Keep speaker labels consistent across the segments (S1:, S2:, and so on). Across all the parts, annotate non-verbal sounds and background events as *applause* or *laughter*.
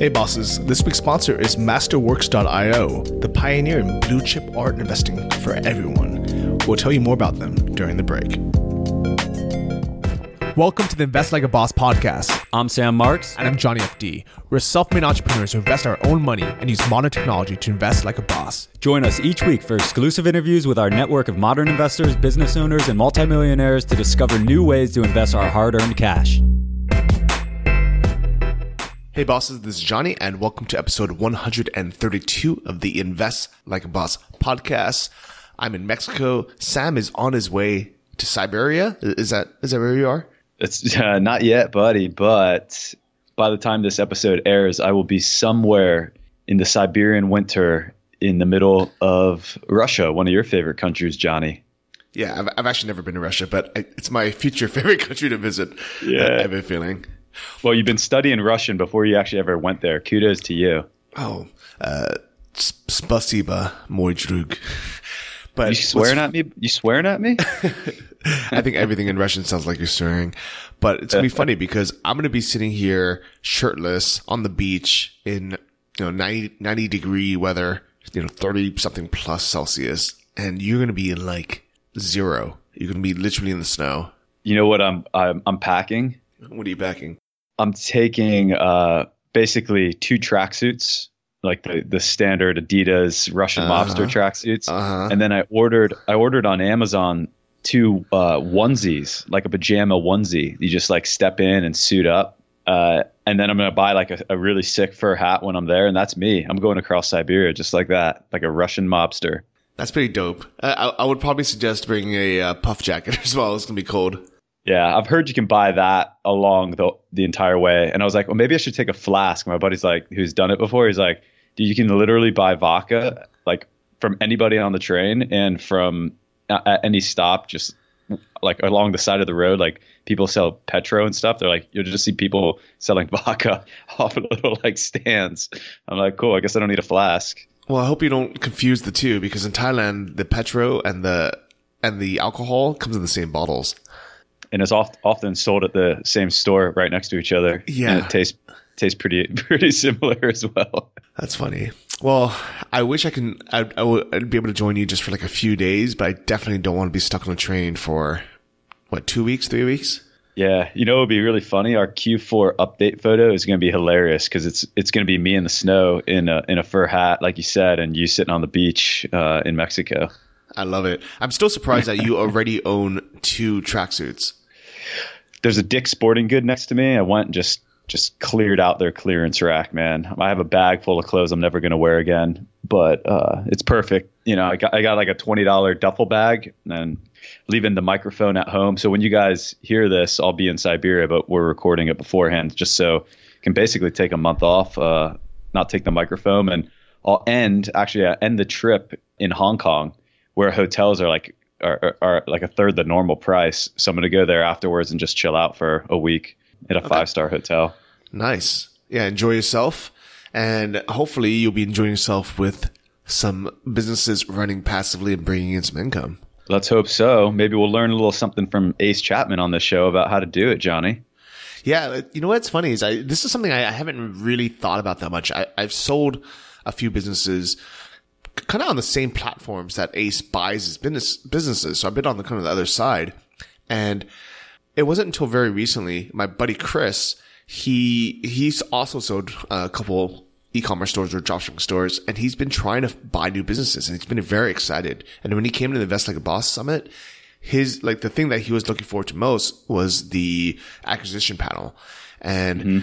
S1: Hey bosses, this week's sponsor is Masterworks.io, the pioneer in blue chip art investing for everyone. We'll tell you more about them during the break. Welcome to the Invest Like a Boss podcast.
S2: I'm Sam Marks.
S1: And I'm Johnny FD. We're self made entrepreneurs who invest our own money and use modern technology to invest like a boss.
S2: Join us each week for exclusive interviews with our network of modern investors, business owners, and multimillionaires to discover new ways to invest our hard earned cash.
S1: Hey bosses, this is Johnny, and welcome to episode 132 of the Invest Like a Boss podcast. I'm in Mexico. Sam is on his way to Siberia. Is that is that where you are?
S3: It's uh, not yet, buddy, but by the time this episode airs, I will be somewhere in the Siberian winter in the middle of Russia, one of your favorite countries, Johnny.
S1: Yeah, I've, I've actually never been to Russia, but it's my future *laughs* favorite country to visit.
S3: Yeah.
S1: I have a feeling.
S3: Well, you've been studying Russian before you actually ever went there. Kudos to you.
S1: Oh, uh, spasiba, moj drug. *laughs*
S3: But you swearing at me? You swearing at me? *laughs*
S1: I think everything in Russian sounds like you're swearing, but it's gonna be funny because I'm gonna be sitting here shirtless on the beach in you know 90, 90 degree weather, you know 30 something plus Celsius, and you're gonna be in like zero. You're gonna be literally in the snow.
S3: You know what I'm I'm, I'm packing?
S1: What are you packing?
S3: I'm taking uh, basically two tracksuits like the the standard Adidas Russian uh-huh. mobster tracksuits, uh-huh. and then I ordered I ordered on Amazon two uh, onesies, like a pajama onesie. You just like step in and suit up. Uh, and then I'm gonna buy like a, a, really sick fur hat when I'm there, and that's me. I'm going across Siberia just like that, like a Russian mobster.
S1: That's pretty dope. I, I would probably suggest bringing a uh, puff jacket *laughs* as well. It's gonna be cold.
S3: Yeah, I've heard you can buy that along the the entire way, and I was like, well, maybe I should take a flask. My buddy's like, who's done it before, he's like, dude, you can literally buy vodka like from anybody on the train and from at any stop, just like along the side of the road, like people sell petro and stuff. They're like, you'll just see people selling *laughs* vodka off of little like stands. I'm like, cool. I guess I don't need a flask.
S1: Well, I hope you don't confuse the two because in Thailand, the petro and the and the alcohol comes in the same bottles,
S3: and it's oft, often sold at the same store right next to each other.
S1: Yeah,
S3: and it tastes tastes pretty *laughs* pretty similar as well.
S1: That's funny. Well, I wish I can. I'd, I would, I'd be able to join you just for like a few days, but I definitely don't want to be stuck on a train for what two weeks, three weeks.
S3: Yeah, you know, it would be really funny. Our Q4 update photo is going to be hilarious because it's it's going to be me in the snow in a in a fur hat, like you said, and you sitting on the beach uh, in Mexico.
S1: I love it. I'm still surprised that you *laughs* already own two tracksuits.
S3: There's a Dick Sporting Good next to me. I went and just just cleared out their clearance rack, man. I have a bag full of clothes I'm never going to wear again, but uh, it's perfect. You know, I got, I got like a $20 duffel bag and leaving the microphone at home. So when you guys hear this, I'll be in Siberia, but we're recording it beforehand just so can basically take a month off, uh, not take the microphone. And I'll end, actually, I end the trip in Hong Kong where hotels are like, are, are, like a third the normal price. So I'm going to go there afterwards and just chill out for a week at a okay. five star hotel.
S1: Nice. Yeah, enjoy yourself. And hopefully you'll be enjoying yourself with some businesses running passively and bringing in some income.
S3: Let's hope so. Maybe we'll learn a little something from Ace Chapman on this show about how to do it, Johnny.
S1: Yeah, uh, you know what's funny is I this is something I, I haven't really thought about that much. I, I've sold a few businesses kind of on the same platforms that Ace buys his business businesses. So I've been on the kind of the other side, and it wasn't until very recently my buddy Chris he he's also sold a couple e-commerce stores or dropshipping stores, and he's been trying to buy new businesses, and he's been very excited. And when he came to the Invest Like a Boss Summit, his like the thing that he was looking forward to most was the acquisition panel, and mm-hmm.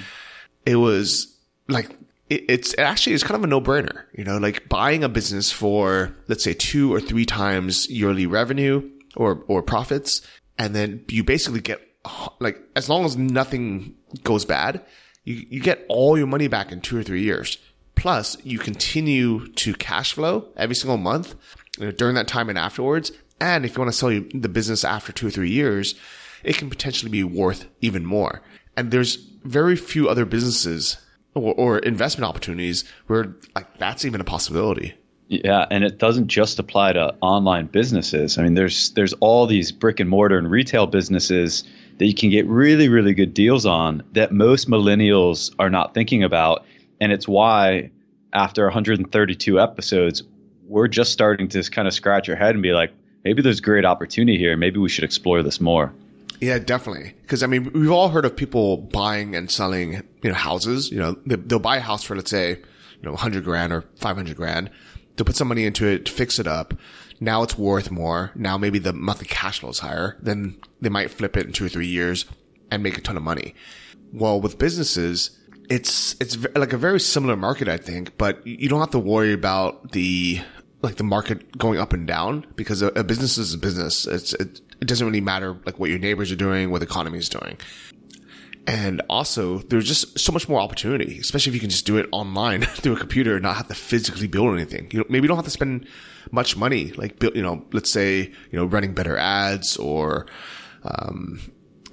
S1: it was like it, it's it actually it's kind of a no brainer, you know, like buying a business for let's say two or three times yearly revenue or or profits, and then you basically get like as long as nothing goes bad, you, you get all your money back in two or three years. Plus, you continue to cash flow every single month you know, during that time and afterwards. And if you want to sell the business after two or three years, it can potentially be worth even more. And there's very few other businesses or, or investment opportunities where like that's even a possibility.
S3: Yeah, and it doesn't just apply to online businesses. I mean, there's there's all these brick and mortar and retail businesses that you can get really really good deals on that most millennials are not thinking about
S4: And it's why after 132 episodes, we're just starting to kind of scratch our head and be like, maybe there's great opportunity here. Maybe we should explore this more.
S1: Yeah, definitely. Because I mean, we've all heard of people buying and selling, you know, houses. You know, they'll buy a house for let's say, you know, 100 grand or 500 grand. They'll put some money into it to fix it up. Now it's worth more. Now maybe the monthly cash flow is higher. Then they might flip it in two or three years and make a ton of money. Well, with businesses, it's it's like a very similar market, I think, but you don't have to worry about the like the market going up and down because a, a business is a business. It's it, it doesn't really matter like what your neighbors are doing, what the economy is doing. And also, there's just so much more opportunity, especially if you can just do it online *laughs* through a computer and not have to physically build anything. You know, maybe you don't have to spend much money, like you know, let's say, you know, running better ads or, um,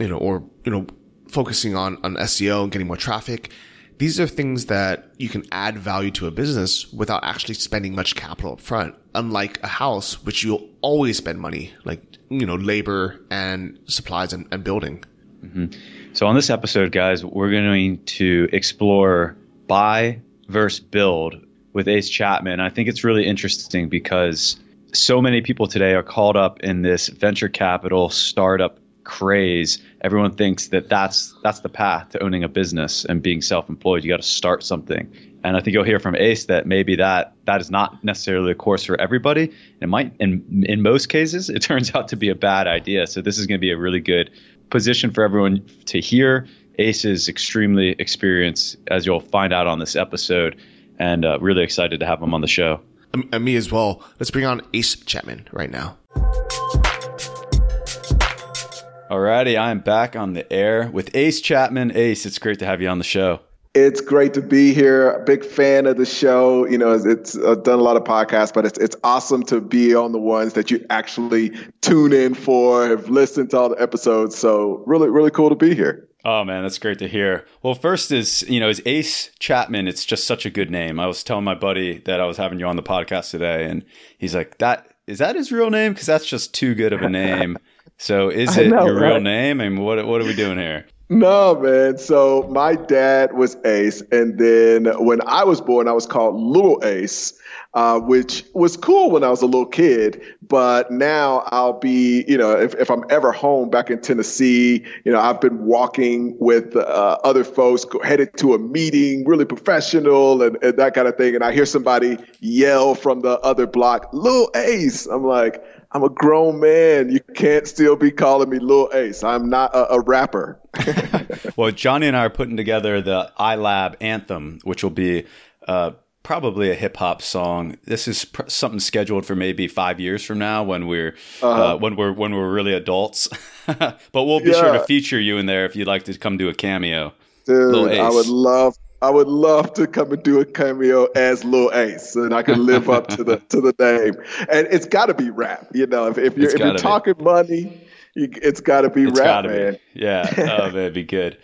S1: you know, or, you know, focusing on, on SEO and getting more traffic. These are things that you can add value to a business without actually spending much capital up front. Unlike a house, which you'll always spend money, like, you know, labor and supplies and, and building.
S4: Mm-hmm. So on this episode, guys, we're going to explore buy versus build with Ace Chapman. I think it's really interesting because so many people today are caught up in this venture capital startup craze. Everyone thinks that that's that's the path to owning a business and being self-employed. You got to start something. And I think you'll hear from Ace that maybe that that is not necessarily the course for everybody. It might in in most cases *laughs* it turns out to be a bad idea. So this is going to be a really good position for everyone to hear. Ace is extremely experienced, as you'll find out on this episode, and uh, really excited to have him on the show.
S1: Um, and me as well. Let's bring on Ace Chapman right now.
S3: Alrighty, I am back on the air with Ace Chapman. Ace, it's great to have you on the show.
S5: It's great to be here. Big fan of the show. You know, it's, it's uh, done a lot of podcasts, but it's it's awesome to be on the ones that you actually tune in for. Have listened to all the episodes, so really, really cool to be here.
S3: Oh man, that's great to hear. Well, first is you know is Ace Chapman. It's just such a good name. I was telling my buddy that I was having you on the podcast today, and he's like, "That is that his real name? Because that's just too good of a name." *laughs* So, is it know, your right? real name? I mean, what what are we doing here?
S5: No, man. So my dad was Ace, and then when I was born, I was called Little Ace, uh, which was cool when I was a little kid. But now I'll be, you know, if, if I'm ever home back in Tennessee, you know, I've been walking with uh, other folks headed to a meeting, really professional and, and that kind of thing, and I hear somebody yell from the other block, "Little Ace!" I'm like I'm a grown man. You can't still be calling me Lil Ace. I'm not a, a rapper. *laughs*
S3: well, Johnny and I are putting together the iLab anthem, which will be uh, probably a hip hop song. This is pr- something scheduled for maybe five years from now when we're uh, uh-huh. uh, when we're when we're really adults. *laughs* but we'll be yeah. sure to feature you in there if you'd like to come do a cameo.
S5: Dude, I would love I would love to come and do a cameo as Lil Ace, and I can live up to the to the name. And it's got to be rap, you know. If, if you're if you're talking money, you, it's got to be it's rap, man. Be.
S3: Yeah, oh, that'd be good.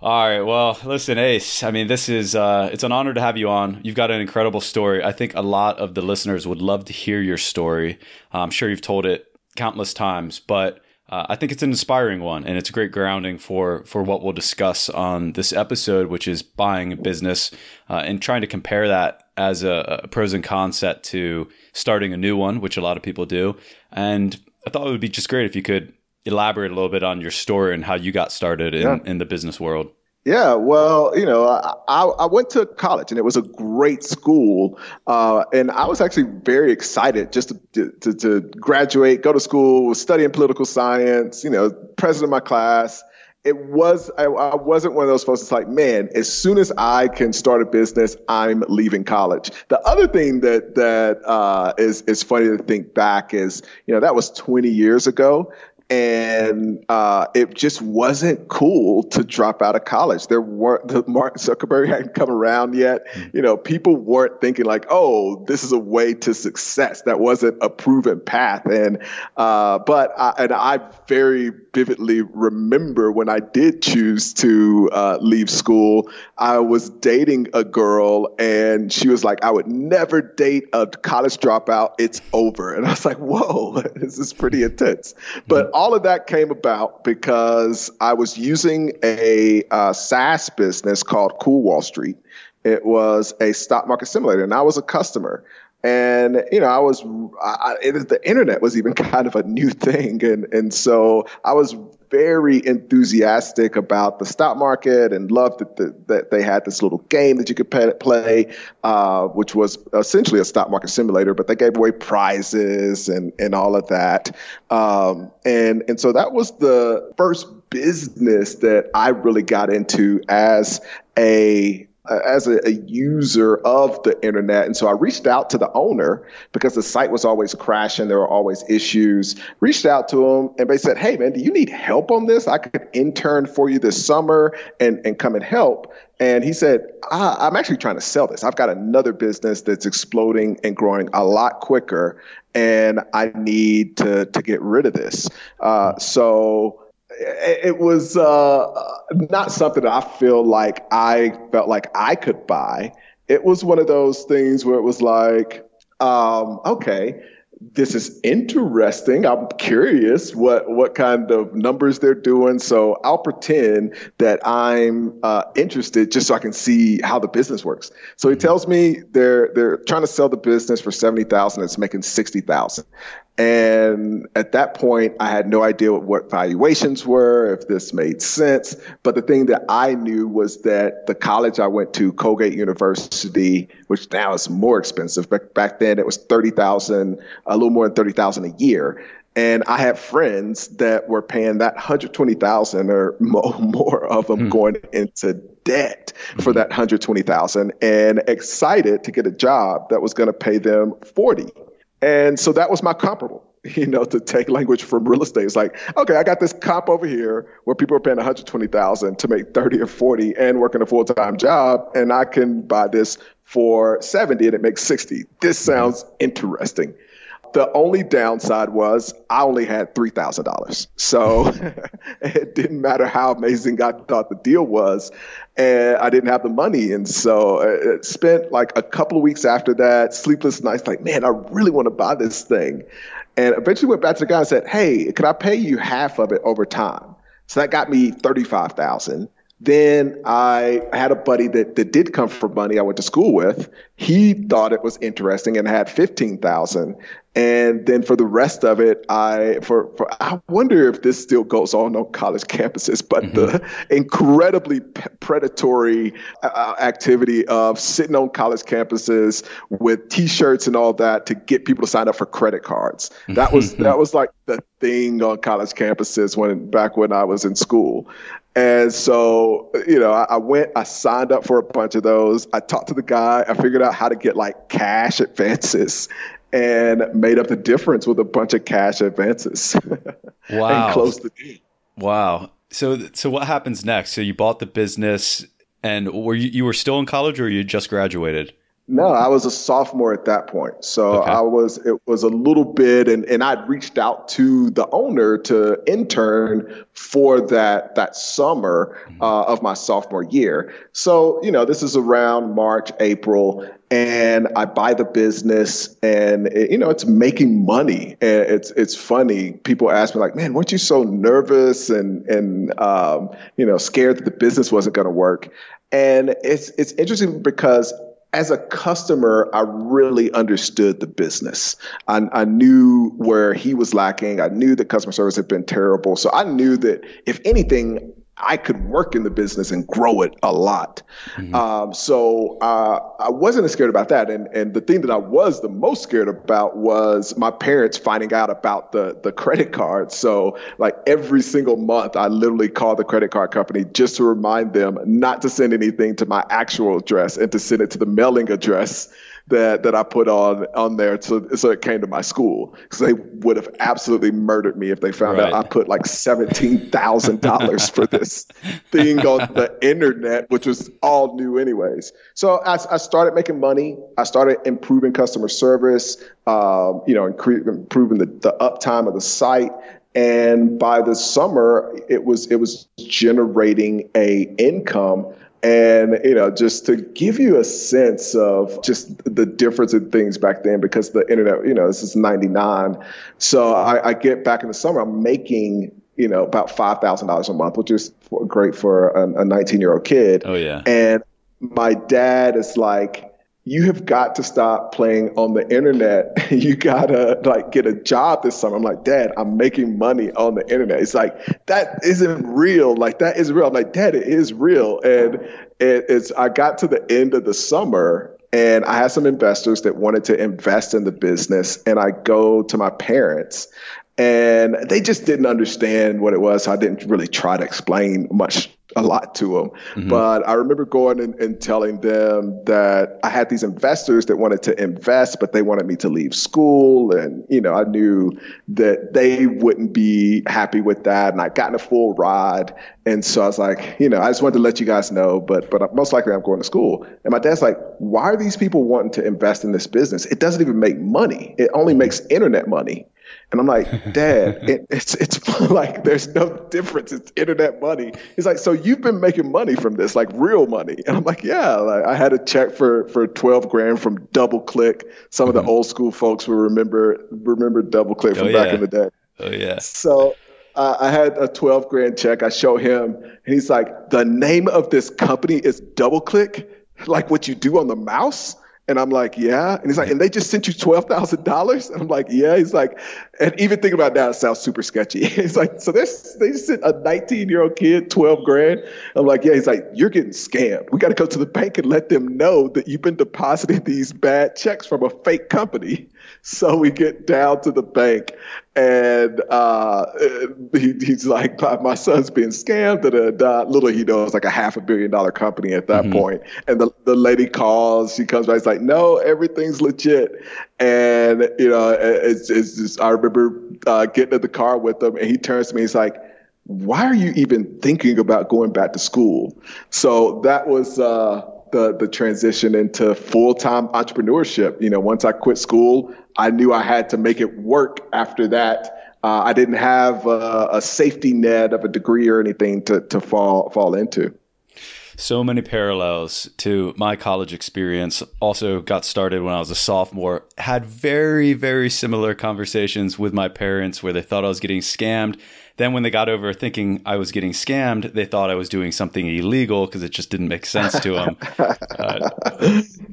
S3: All right. Well, listen, Ace. I mean, this is uh, it's an honor to have you on. You've got an incredible story. I think a lot of the listeners would love to hear your story. I'm sure you've told it countless times, but uh, I think it's an inspiring one, and it's a great grounding for for what we'll discuss on this episode, which is buying a business uh, and trying to compare that as a, a, pros and cons set to starting a new one, which a lot of people do. And I thought it would be just great if you could elaborate a little bit on your story and how you got started in, yeah. in the business world.
S5: Yeah, well, you know, I, I went to college and it was a great school. Uh, and I was actually very excited just to, to, to, graduate, go to school, studying political science, you know, president of my class. It was, I, I wasn't one of those folks that's like, man, as soon as I can start a business, I'm leaving college. The other thing that, that, uh, is, is funny to think back is, you know, that was 20 years ago and uh, it just wasn't cool to drop out of college. There weren't the Mark Zuckerberg hadn't come around yet. Mm-hmm. You know, people weren't thinking like, "Oh, this is a way to success." That wasn't a proven path. And uh, but I, and I very vividly remember when I did choose to uh, leave school. I was dating a girl, and she was like, "I would never date a college dropout. It's over." And I was like, "Whoa, *laughs* this is pretty intense." But all of that came about because I was using a uh, SaaS business called CoolWallStreet. It was a stock market simulator, and I was a customer. And you know, I was I, it, the internet was even *laughs* kind of a new thing, and and so I was very enthusiastic about the stock market and loved that, the, that they had this little game that you could play, uh, which was essentially a stock market simulator, but they gave away prizes and, and all of that. Um, and, and so that was the first business that I really got into as a uh, as a, a, user of the internet. And so I reached out to the owner because the site was always crashing. There were always issues. Reached out to him and they said, Hey man, do you need help on this? I could intern for you this summer and, and come and help. And he said, I'm actually trying to sell this. I've got another business that's exploding and growing a lot quicker and I need to, to get rid of this. Uh, so it was uh, not something that I feel like I felt like I could buy. It was one of those things where it was like, um, okay, this is interesting. I'm curious what what kind of numbers they're doing. So I'll pretend that I'm uh, interested just so I can see how the business works. So he tells me they're they're trying to sell the business for seventy thousand. It's making sixty thousand. And at that point, I had no idea what, what, valuations were, if this made sense. But the thing that I knew was that the college I went to, Colgate University, which now is more expensive, but back then it was 30,000, a little more than 30,000 a year. And I had friends that were paying that 120,000 or more, *laughs* more of them hmm. going into debt for hmm. that 120,000 and excited to get a job that was going to pay them 40 and so that was my comparable, *laughs* you know, to take language from real estate. It's like, okay, I got this comp over here where people are paying 120,000 to make 30 or 40 and working a full-time job. And I can buy this for 70 and it makes 60. This mm-hmm. sounds interesting. The only downside was I only had $3,000. So *laughs* it didn't matter how amazing I thought the deal was. And I didn't have the money. And so I spent like a couple of weeks after that, sleepless nights, like, man, I really want to buy this thing. And eventually went back to the guy and said, hey, can I pay you half of it over time? So that got me 35,000. Then I had a buddy that, that did come from money I went to school with. He thought it was interesting and had 15,000. And then for the rest of it, I for, for I wonder if this still goes on on college campuses, but mm-hmm. the incredibly p- predatory uh, uh, activity of sitting on college campuses with T-shirts and all that to get people to sign up for credit cards. That was mm-hmm. that was like the thing on college campuses when back when I was in school. And so, you know, I, I, went, I signed up for a bunch of those. I talked to the guy. I figured out how to get like cash advances and made up the difference with a bunch of cash advances. *laughs*
S3: Wow.
S5: and closed the deal.
S3: Wow. So, so what happens next? So you bought the business and were you, you were still in college or you just graduated?
S5: No, I was a sophomore at that point. So okay. I was, it was a little bit, and, and I'd reached out to the owner to intern for that, that summer mm-hmm. uh, of my sophomore year. So, you know, this is around March, April, and I buy the business and it, you know, it's making money. And it's, it's funny. People ask me like, man, weren't you so nervous and, and, um, you know, scared that the business wasn't going to work? And it's, it's interesting because as a customer, I really understood the business. I, I, knew where he was lacking. I knew the customer service had been terrible. So I knew that if anything, I could work in the business and grow it a lot. Mm-hmm. Um, so uh, I wasn't as scared about that. And and the thing that I was the most scared about was my parents finding out about the the credit card. So like every single month, I literally called the credit card company just to remind them not to send anything to my actual address and to send it to the mailing address that that I put on on there so so it came to my school because they would have absolutely murdered me if they found right. out I put like seventeen thousand dollars for this *laughs* thing on the internet, which was all new anyways. So I, I started making money. I started improving customer service. Um, you know, incre- improving the, the uptime of the site and by the summer it was it was generating a income and you know just to give you a sense of just the difference in things back then because the internet you know this is 99 so i, I get back in the summer i'm making you know about $5000 a month which is great for a 19 year old kid.
S3: Oh yeah.
S5: And my dad is like, you have got to stop playing on the internet. *laughs* you gotta like get a job this summer. I'm like, Dad, I'm making money on the internet. It's like that isn't real. Like that is real. I'm like, Dad, it is real. And it, it's I got to the end of the summer and I had some investors that wanted to invest in the business. And I go to my parents and they just didn't understand what it was. So I didn't really try to explain much a lot to them. Mm-hmm. But I remember going and, and, telling them that I had these investors that wanted to invest, but they wanted me to leave school. And, you know, I knew that they wouldn't be happy with that. And I'd gotten a full ride. And so I was like, you know, I just wanted to let you guys know, but, but most likely I'm going to school. And my dad's like, why are these people wanting to invest in this business? It doesn't even make money. It only makes internet money. And I'm like, *laughs* Dad, it, it's it's *laughs* like there's no difference. It's internet money. He's like, so you've been making money from this, like real money. *laughs* And I'm like, yeah. Like I had a check for for 12 grand from DoubleClick. Some of the old school folks will remember remember DoubleClick from oh, back in the day.
S3: Oh yeah.
S5: So uh, I had a 12 grand check. I show him, and he's like, the name of this company is DoubleClick, like what you do on the mouse. And I'm like, yeah. And he's like, and they just sent you twelve thousand dollars. And I'm like, yeah. He's like, and even thinking about that, it sounds super sketchy. *laughs* he's like, so there's they sent a 19 year old kid twelve grand. I'm like, yeah. He's like, you're getting scammed. We got to go to the bank and let them know that you've been depositing these bad checks from a fake company. *laughs* So we get down to the bank, and uh, he, he's like, "My son's being scammed." Da, da, da. Little he knows, like a half a billion dollar company at that mm-hmm. point. And the the lady calls. She comes back. It's like, "No, everything's legit." And you know, it's it's just. I remember uh, getting in the car with him, and he turns to me. He's like why are you even thinking about going back to school? So that was uh, the the transition into full time entrepreneurship. You know, once I quit school, I knew I had to make it work. After that, uh, I didn't have a, a, safety net of a degree or anything to to fall fall into.
S3: So many parallels to my college experience. Also, got started when I was a sophomore. Had very very similar conversations with my parents where they thought I was getting scammed then when they got over thinking I was getting scammed, they thought I was doing something illegal because it just didn't make sense to them. uh,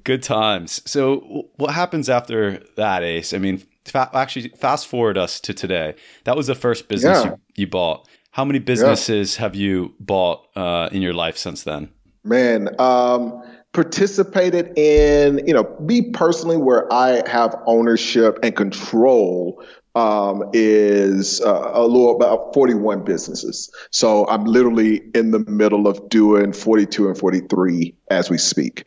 S3: good times. So what happens after that, Ace? I mean, fa- actually, fast forward us to today. That was the first business yeah. you, you, bought. How many businesses yeah. have you bought uh, in your life since then?
S5: Man, um, participated in, you know, me personally, where I have ownership and control um, is uh, a little about 41 businesses. So I'm literally in the middle of doing 42 and 43 as we speak.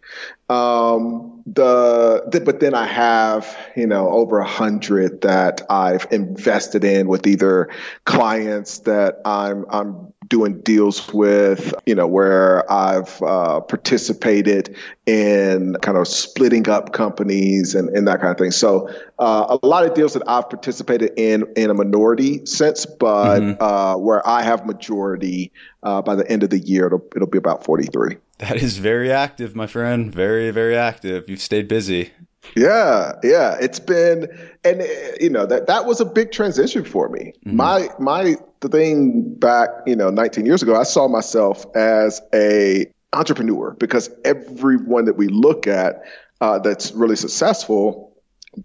S5: Um, the, the, but then I have you know over a hundred that I've invested in with either clients that I'm I'm doing deals with, you know, where I've uh, participated in kind of splitting up companies and, and that kind of thing. So uh, a lot of deals that I've participated in in a minority sense, but mm-hmm. uh, where I have majority uh, by the end of the year, it'll, it'll be about 43.
S3: That is very active, my friend. Very, very active. You've stayed busy.
S5: Yeah, yeah, it's been, and you know that that was a big transition for me. Mm-hmm. My my the thing back, you know, 19 years ago, I saw myself as a entrepreneur because everyone that we look at uh, that's really successful,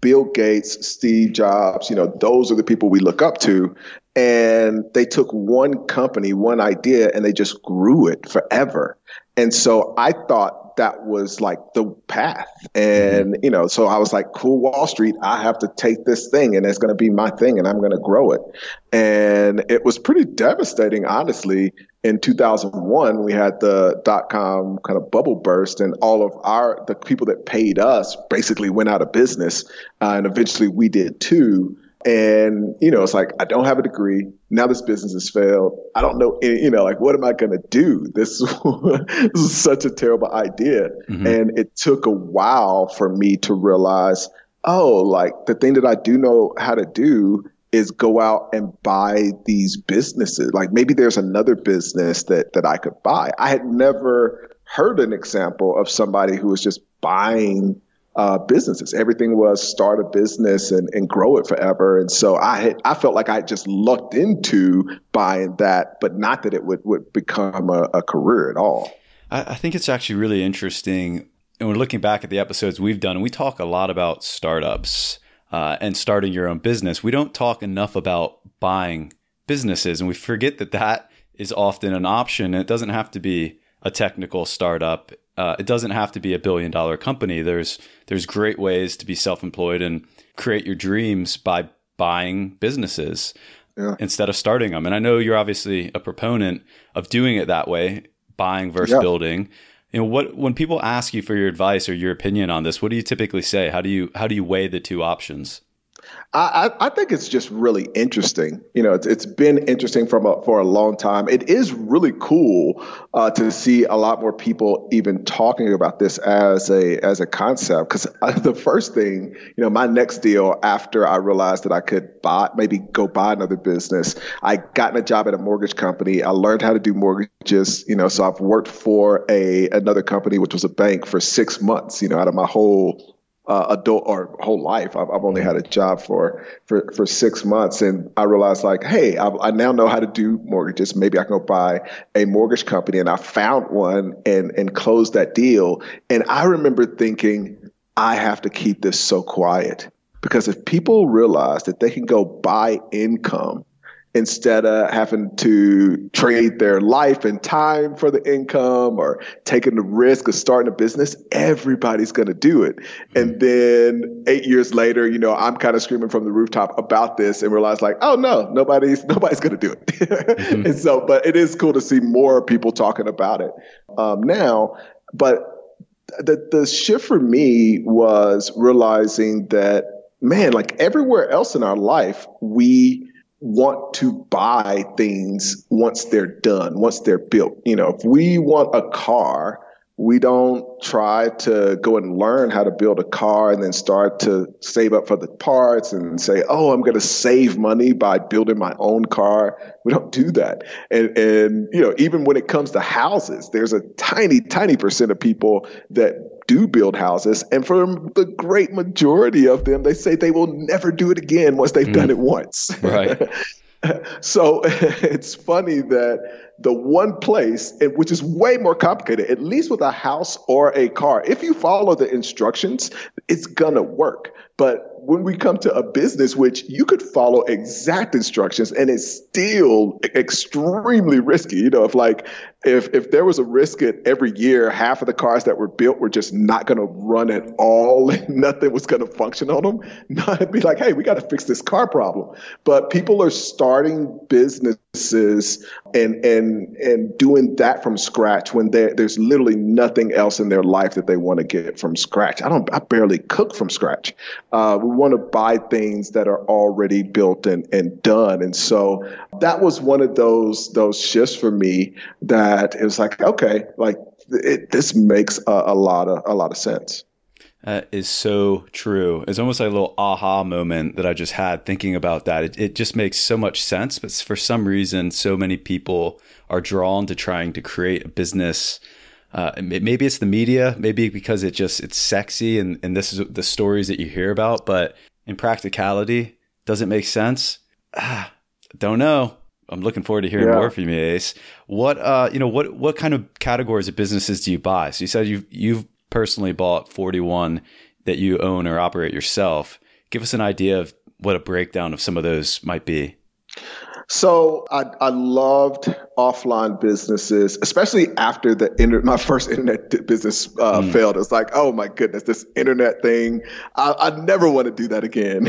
S5: Bill Gates, Steve Jobs, you know, those are the people we look up to. And they took one company, one idea, and they just grew it forever. And so I thought that was like the path. And, mm-hmm. you know, so I was like, cool, Wall Street, I have to take this thing and it's going to be my thing and I'm going to grow it. And it was pretty devastating, honestly. In 2001, we had the dot com kind of bubble burst and all of our, the people that paid us basically went out of business. Uh, and eventually we did too. And, you know, it's like, I don't have a degree. Now this business has failed. I don't know, any, you know, like, what am I going to do? *laughs* This, this is such a terrible idea. Mm-hmm. And it took a while for me to realize, oh, like the thing that I do know how to do is go out and buy these businesses. Like maybe there's another business that, that I could buy. I had never heard an example of somebody who was just buying uh, businesses. Everything was start a business and, and grow it forever. And so I had, I felt like I just lucked into buying that, but not that it would, would become a, a career at all.
S3: I, I think it's actually really interesting. And we're looking back at the episodes we've done, and we talk a lot about startups uh, and starting your own business. We don't talk enough about buying businesses, and we forget that that is often an option. It doesn't have to be a technical startup. Uh, it doesn't have to be a billion dollar company. There's there's great ways to be self employed and create your dreams by buying businesses yeah. instead of starting them. And I know you're obviously a proponent of doing it that way, buying versus yeah. building. You know, what when people ask you for your advice or your opinion on this, what do you typically say? How do you how do you weigh the two options?
S5: I, I think it's just really interesting. You know, it's, it's been interesting from a, for a long time. It is really cool uh, to see a lot more people even talking about this as a as a concept. Because *laughs* the first thing, you know, my next deal after I realized that I could buy maybe go buy another business, I got a job at a mortgage company. I learned how to do mortgages. You know, so I've worked for a another company, which was a bank, for six months. You know, out of my whole uh, adult or whole life. I've, I've, only had a job for, for, for six months. And I realized like, Hey, I, I, now know how to do mortgages. Maybe I can go buy a mortgage company. And I found one and, and closed that deal. And I remember thinking, I have to keep this so quiet because if people realize that they can go buy income instead of having to trade their life and time for the income or taking the risk of starting a business, everybody's going to do it. And then eight years later, you know, I'm kind of screaming from the rooftop about this and realize like, oh no, nobody's, *laughs* nobody's going to do it. mm-hmm. And so, but it is cool to see more people talking about it um, now. But the, the shift for me was realizing that, man, like everywhere else in our life, we, want to buy things once they're done, once they're built. You know, if we want a car, we don't try to go and learn how to build a car and then start to save up for the parts and say, oh, I'm going to save money by building my own car. We don't do that. And, and, you know, even when it comes to houses, there's a tiny, tiny percent of people that do build houses. And for the great majority of them, they say they will never do it again once they've mm. done it once.
S3: Right. *laughs*
S5: so *laughs* it's funny that the one place, which is way more complicated, at least with a house or a car, if you follow the instructions, it's gonna work. But when we come to a business, which you could follow exact instructions and it's still extremely risky, you know, if like if if there was a risk at every year, half of the cars that were built were just not going to run at all, *laughs* and nothing was going to function on them. *laughs* Not be like, hey, we got to fix this car problem. But people are starting businesses and and and doing that from scratch when there there's literally nothing else in their life that they want to get from scratch. I don't. I barely cook from scratch. Uh, we want to buy things that are already built and and done, and so that was one of those those shifts for me that that, it was like, okay, like it, this makes a, a lot of a lot of sense.
S3: That is so true. It's almost like a little aha moment that I just had thinking about that. It, it just makes so much sense, but for some reason, so many people are drawn to trying to create a business. Uh, maybe it's the media, maybe because it just it's sexy and and this is the stories that you hear about. But in practicality, does it make sense? Ah, don't know. I'm looking forward to hearing yeah. more from you, Ace. What uh, you know, what what kind of categories of businesses do you buy? So you said you've you've personally bought 41 that you own or operate yourself. Give us an idea of what a breakdown of some of those might be.
S5: So I, I loved offline businesses, especially after the inter- my first internet business uh, mm. failed. It's like, oh my goodness, this internet thing. I, I never want to do that again.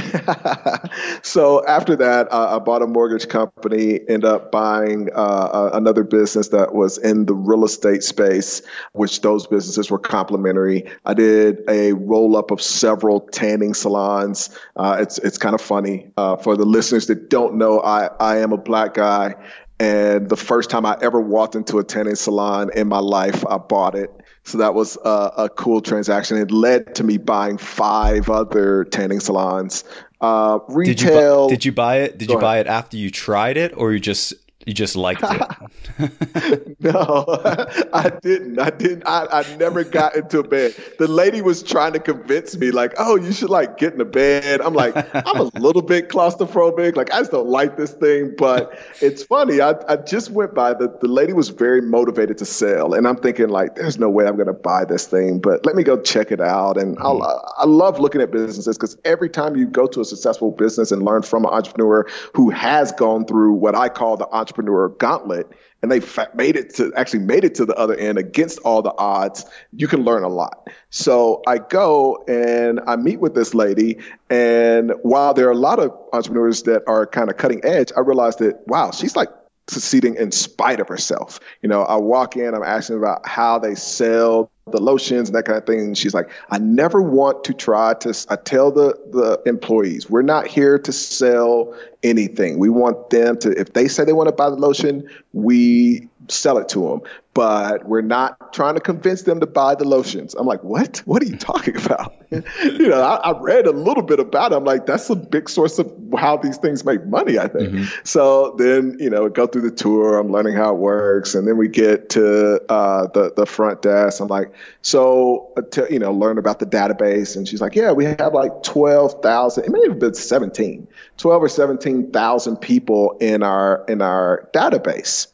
S5: *laughs* so after that, uh, I bought a mortgage company, ended up buying uh, another business that was in the real estate space, which those businesses were complementary. I did a roll up of several tanning salons. Uh, it's it's kind of funny uh, for the listeners that don't know. I I am a black guy. And the first time I ever walked into a tanning salon in my life, I bought it. So that was a, a cool transaction. It led to me buying five other tanning salons. Uh, retail.
S3: Did you, bu- did you buy it? Did you buy it after you tried it, or you just You just liked it. *laughs*
S5: no, *laughs* I didn't. I didn't. I, I never got into bed. The lady was trying to convince me, like, oh, you should like get in a bed. I'm like, I'm a *laughs* little bit claustrophobic. Like, I just don't like this thing. But it's funny. I, I just went by the, the lady was very motivated to sell. And I'm thinking, like, there's no way I'm going to buy this thing, but let me go check it out. And mm. I love looking at businesses because every time you go to a successful business and learn from an entrepreneur who has gone through what I call the entrepreneur entrepreneur gauntlet and they made it to actually made it to the other end against all the odds you can learn a lot. So i go and i meet with this lady and while there are a lot of entrepreneurs that are kind of cutting edge i realized that wow she's like succeeding in spite of herself you know i walk in i'm asking about how they sell the lotions and that kind of thing. And she's like, I never want to try to, I tell the, the employees, we're not here to sell anything. We want them to, if they say they want to buy the lotion, we sell it to them but we're not trying to convince them to buy the lotions. I'm like, what? What are you talking about? *laughs* you know, I, I, read a little bit about it. I'm like, that's a big source of how these things make money, I think. Mm-hmm. So then, you know, go through the tour. I'm learning how it works. And then we get to uh, the, the front desk. I'm like, so, uh, to, you know, learn about the database. And she's like, yeah, we have like 12,000, it may have been 17, 12 or 17,000 people in our, in our database.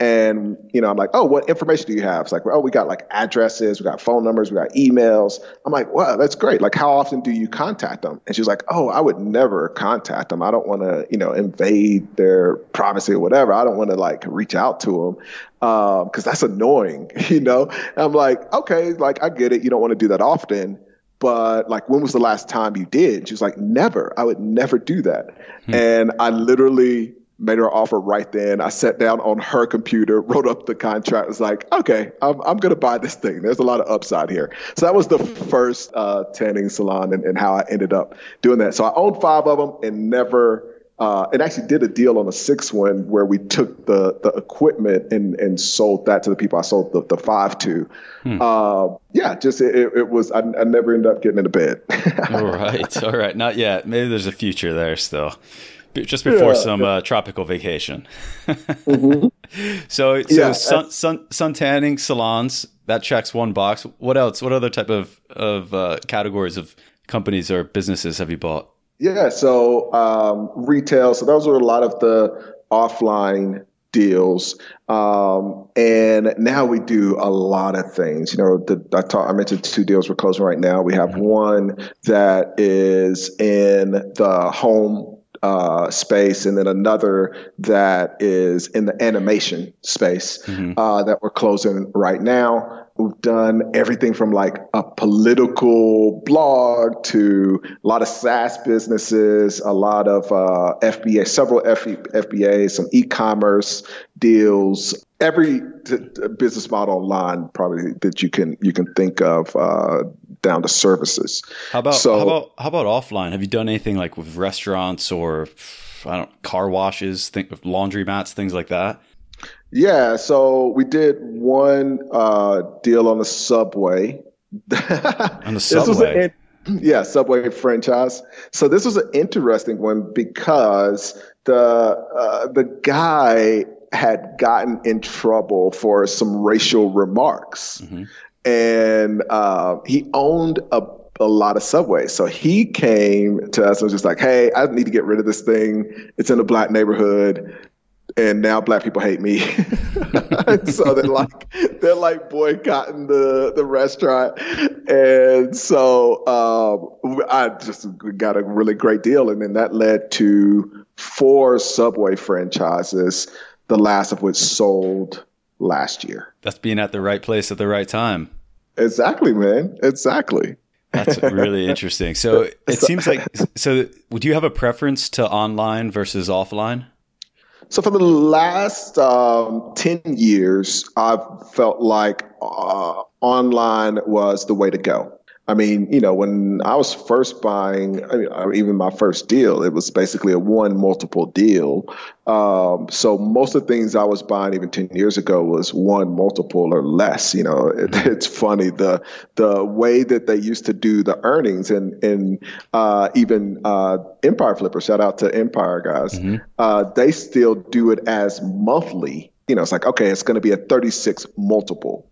S5: And, you know, I'm like, oh, what information do you have? It's like, oh, we got like addresses, we got phone numbers, we got emails. I'm like, wow, that's great. Like, how often do you contact them? And she's like, oh, I would never contact them. I don't want to, you know, invade their privacy or whatever. I don't want to like reach out to them because um, that's annoying, *laughs* you know? And I'm like, okay, like, I get it. You don't want to do that often. But like, when was the last time you did? She was like, never. I would never do that. Hmm. And I literally made her offer right then. I sat down on her computer, *laughs* wrote up the contract. Was like, okay, I'm, I'm going to buy this thing. There's a lot of upside here. So that was the first uh, tanning salon and, and how I ended up doing that. So I owned five of them and never. Uh, and actually did a deal on a sixth one where we took the the equipment and and sold that to the people I sold the, the five to. Hmm. Uh, yeah, just it, it was I, I, never ended up getting into bed.
S3: all *laughs* right, all right, not yet. Maybe there's a future there still just before yeah, some yeah. Uh, tropical vacation. *laughs* mm-hmm. So, so yeah, sun, sun, sun tanning salons that checks one box. What else? What other type of of uh, categories of companies or businesses have you bought?
S5: Yeah, so um, retail. So those were a lot of the offline deals. Um, and now we do a lot of things. You know, the, I, talk, I mentioned two deals we're closing right now. We have mm-hmm. one that is in the home uh, space, and then another that is in the animation space mm-hmm. uh, that we're closing right now. We've done everything from like a political blog to a lot of SaaS businesses, a lot of uh, FBA, several F- FBA, some e-commerce deals, every t- t- business model online probably that you can you can think of uh, down to services.
S3: How about so, how about how about offline? Have you done anything like with restaurants or I don't car washes, think of laundry mats, things like that?
S5: Yeah, so we did one uh, deal on the subway. *laughs*
S3: on the subway.
S5: An, yeah, Subway franchise. So this was an interesting one because the uh, the guy had gotten in trouble for some racial remarks, mm-hmm. and uh, he owned a a lot of subways. So he came to us and was just like, "Hey, I need to get rid of this thing. It's in a black neighborhood and now black people hate me. *laughs* so they're like they're like boycotting the the restaurant, and so um, I just got a really great deal, and then that led to four Subway franchises, the last of which sold last year.
S3: That's being at the right place at the right time.
S5: Exactly, man. Exactly.
S3: That's really interesting. So *laughs* it seems like so. Would you have a preference to online versus offline?
S5: So for the last um, 10 years, I've felt like uh, online was the way to go. I mean, you know, when I was first buying, I mean, even my first deal, it was basically a one multiple deal. Um, so most of the things I was buying even ten years ago was one multiple or less. You know, it, *laughs* mm-hmm. it's funny the the way that they used to do the earnings and and uh, even uh, Empire Flipper. Shout out to Empire guys. Mm-hmm. Uh, they still do it as monthly. You know, it's like okay, it's going to be a thirty six multiple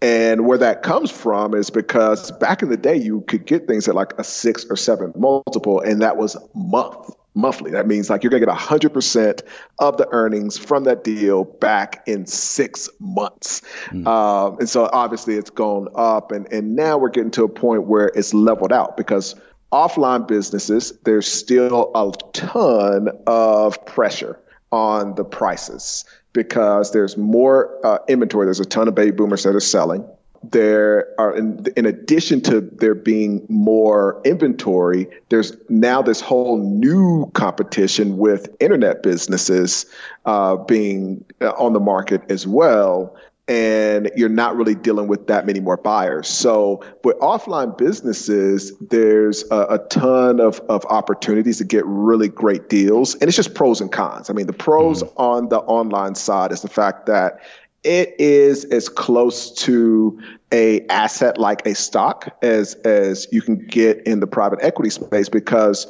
S5: and where that comes from is because back in the day, you could get things at like a six or seven multiple, and that was month monthly. That means like you're going to get 100% of the earnings from that deal back in six months. Mm. Um, and so obviously it's gone up. And, and now we're getting to a point where it's leveled out because offline businesses, there's still a ton of pressure on the prices because there's more uh, inventory. There's a ton of baby boomers that are selling. There are, in, in, addition to there being more inventory, there's now this whole new competition with internet businesses uh, being uh, on the market as well and you're not really dealing with that many more buyers. So with offline businesses, there's a, a, ton of, of opportunities to get really great deals. And it's just pros and cons. I mean, the pros mm-hmm. on the online side is the fact that it is as close to a asset like a stock as as you can get in the private equity space because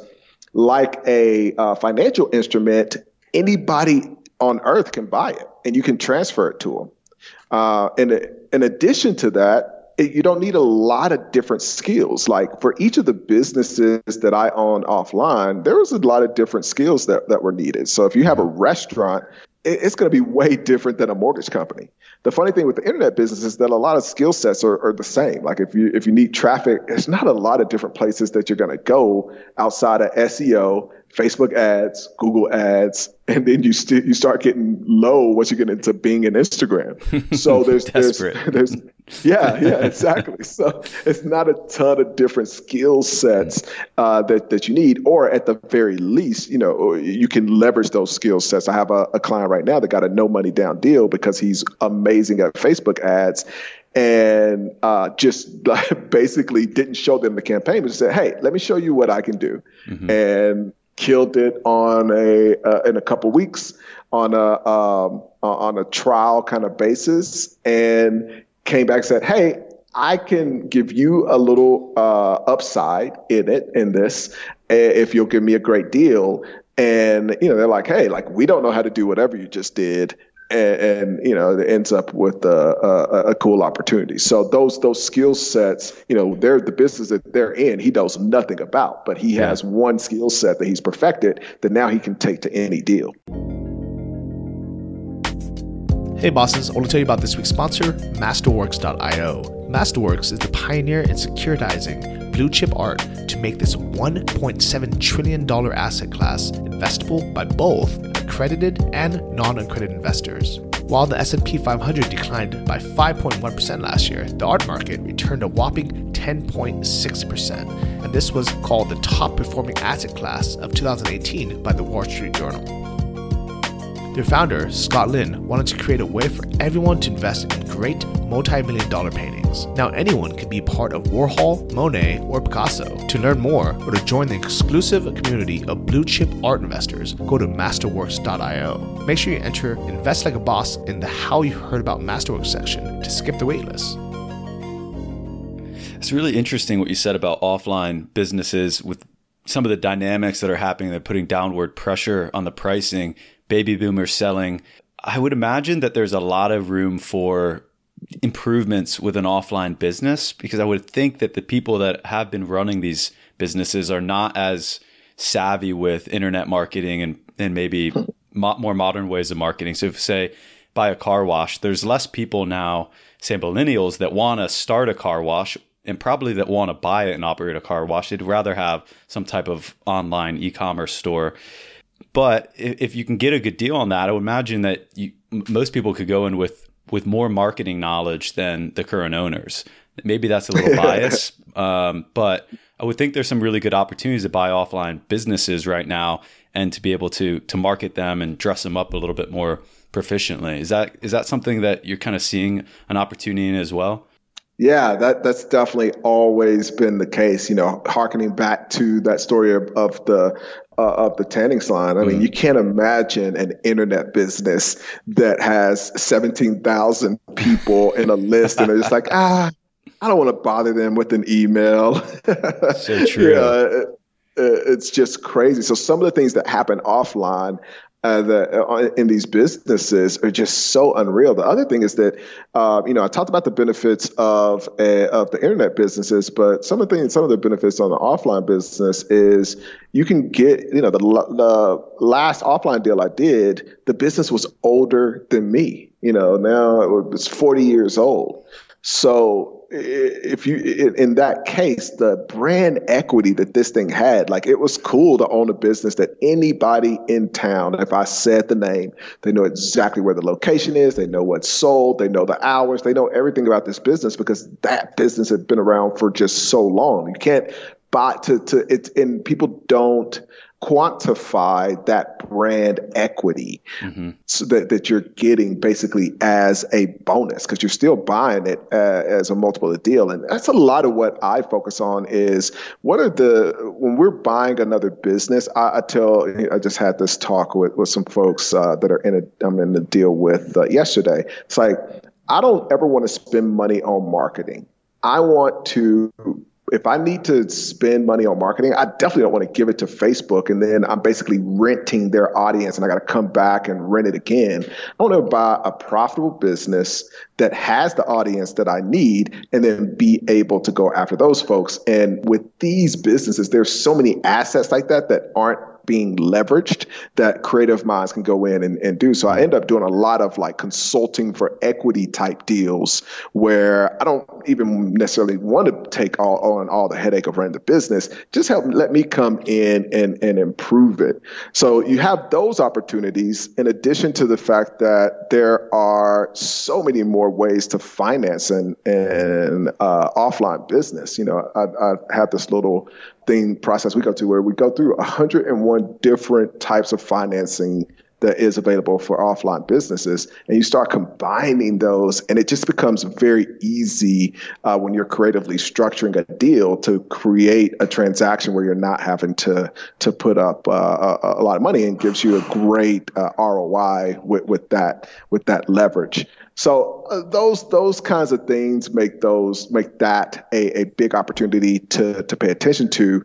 S5: like a uh, financial instrument anybody on earth can buy it and you can transfer it to them uh, and in addition to that, it, you don't need a lot of different skills. Like for each of the businesses that I own offline, there was a lot of different skills that, that were needed. So if you have a restaurant, it, it's going to be way different than a mortgage company. The funny thing with the internet business is that a lot of skill sets are, are the same. Like if you if you need traffic, there's not a lot of different places that you're going to go outside of SEO Facebook ads, Google ads, *laughs* and then you st- you start getting low once you get into Bing and Instagram. *laughs* So there's there's *laughs* there's yeah yeah exactly. So it's not a ton of different skill sets uh, that that you need, or at the very least, you know, you can leverage those skill sets. I have a, a client right now that got a no money down deal because he's amazing at Facebook ads and uh, just basically didn't show them the campaign, but said, "Hey, let me show you what I can do." Mm-hmm. And killed it on a uh, in a couple weeks on a um, uh, on a trial kind of basis, and came back and said, "Hey, I can give you a little uh, upside in it in this if you'll give me a great deal." And you know, they're like, "Hey, like we don't know how to do whatever you just did." And, and, you know it ends up with a, a, a, cool opportunity. So those those skill sets, you know, they're the business that they're in. He knows nothing about, but he yeah. has one skill set that he's perfected that now he can take to any deal.
S1: Hey bosses, I want to tell you about this week's sponsor, Masterworks.io. Masterworks is the pioneer in securitizing blue chip art to make this $1.7 trillion asset class investable by both accredited and non-accredited investors. While the S&P 500 declined by 5.1% last year, the art market returned a whopping 10.6%, and this was called the top performing asset class of 2018 by the Wall Street Journal. Their founder, Scott Lynn, wanted to create a way for everyone to invest in great multi million dollar paintings. Now, anyone can be part of Warhol, Monet, or Picasso. To learn more or to join the exclusive community of blue chip art investors, go to masterworks.io. Make sure you enter Invest Like a Boss in the How You Heard About Masterworks section to skip the waitlist.
S3: It's really interesting what you said about offline businesses with some of the dynamics that are happening. They're putting downward pressure on the pricing baby boomers selling. I would imagine that there's a lot of room for improvements with an offline business because I would think that the people that have been running these businesses are not as savvy with internet marketing and, and maybe hmm. mo- more modern ways of marketing. So, if say buy a car wash, there's less people now, say millennials, that want to start a car wash and probably that want to buy it and operate a car wash. They'd rather have some type of online e commerce store. But if you can get a good deal on that, I would imagine that you, most people could go in with with more marketing knowledge than the current owners. Maybe that's a little *laughs* bias, um, but I would think there's some really good opportunities to buy offline businesses right now and to be able to to market them and dress them up a little bit more proficiently. Is that is that something that you're kind of seeing an opportunity in as well?
S5: Yeah, that that's definitely always been the case. You know, harkening back to that story of, of the uh, of the tanning salon. I mean, mm. you can't imagine an internet business that has seventeen thousand people in a list, and they're just like, *laughs* ah, I don't want to bother them with an email.
S3: so true. *laughs*
S5: yeah, it's just crazy. So some of the things that happen offline uh, the, uh, in these businesses are just so unreal. The other thing is that, uh, you know, I talked about the benefits of a, of the internet businesses, but some of the things, some of the benefits on the offline business is you can get, you know, the the last offline deal I did, the business was older than me. You know, now it was 40 years old. So if you in that case the brand equity that this thing had like it was cool to own a business that anybody in town if i said the name they know exactly where the location is they know what's sold they know the hours they know everything about this business because that business had been around for just so long. You can't buy to to it and people don't quantify that brand equity mm-hmm. so that, that you're getting basically as a bonus because you're still buying it uh, as a multiple of deal. And that's a lot of what i focus on is what are the when we're buying another business i, I tell i just had this talk with, with some folks uh, that are in a i'm in the deal with uh, yesterday. It's like i don't ever want to spend money on marketing. I want to if I need to spend money on marketing, I definitely don't want to give it to Facebook and then I'm basically renting their audience and I got to come back and rent it again. I want to buy a profitable business that has the audience that I need and then be able to go after those folks. And with these businesses, there's so many assets like that that aren't being leveraged that creative minds can go in and, and do. So I end up doing a lot of like consulting for equity type deals where I don't even necessarily want to take all on all the headache of running the business. Just help let me come in and, and improve it. So you have those opportunities in addition to the fact that there are so many more ways to finance and, and uh, offline business. You know, I, I have this little thing process we go to where we go through 101 different types of financing that is available for offline businesses and you start combining those and it just becomes very easy uh, when you're creatively structuring a deal to create a transaction where you're not having to to put up uh, a, a, lot of money and gives you a great uh, ROI with, with that with that leverage. So uh, those those kinds of things make those make that a, a big opportunity to to pay attention to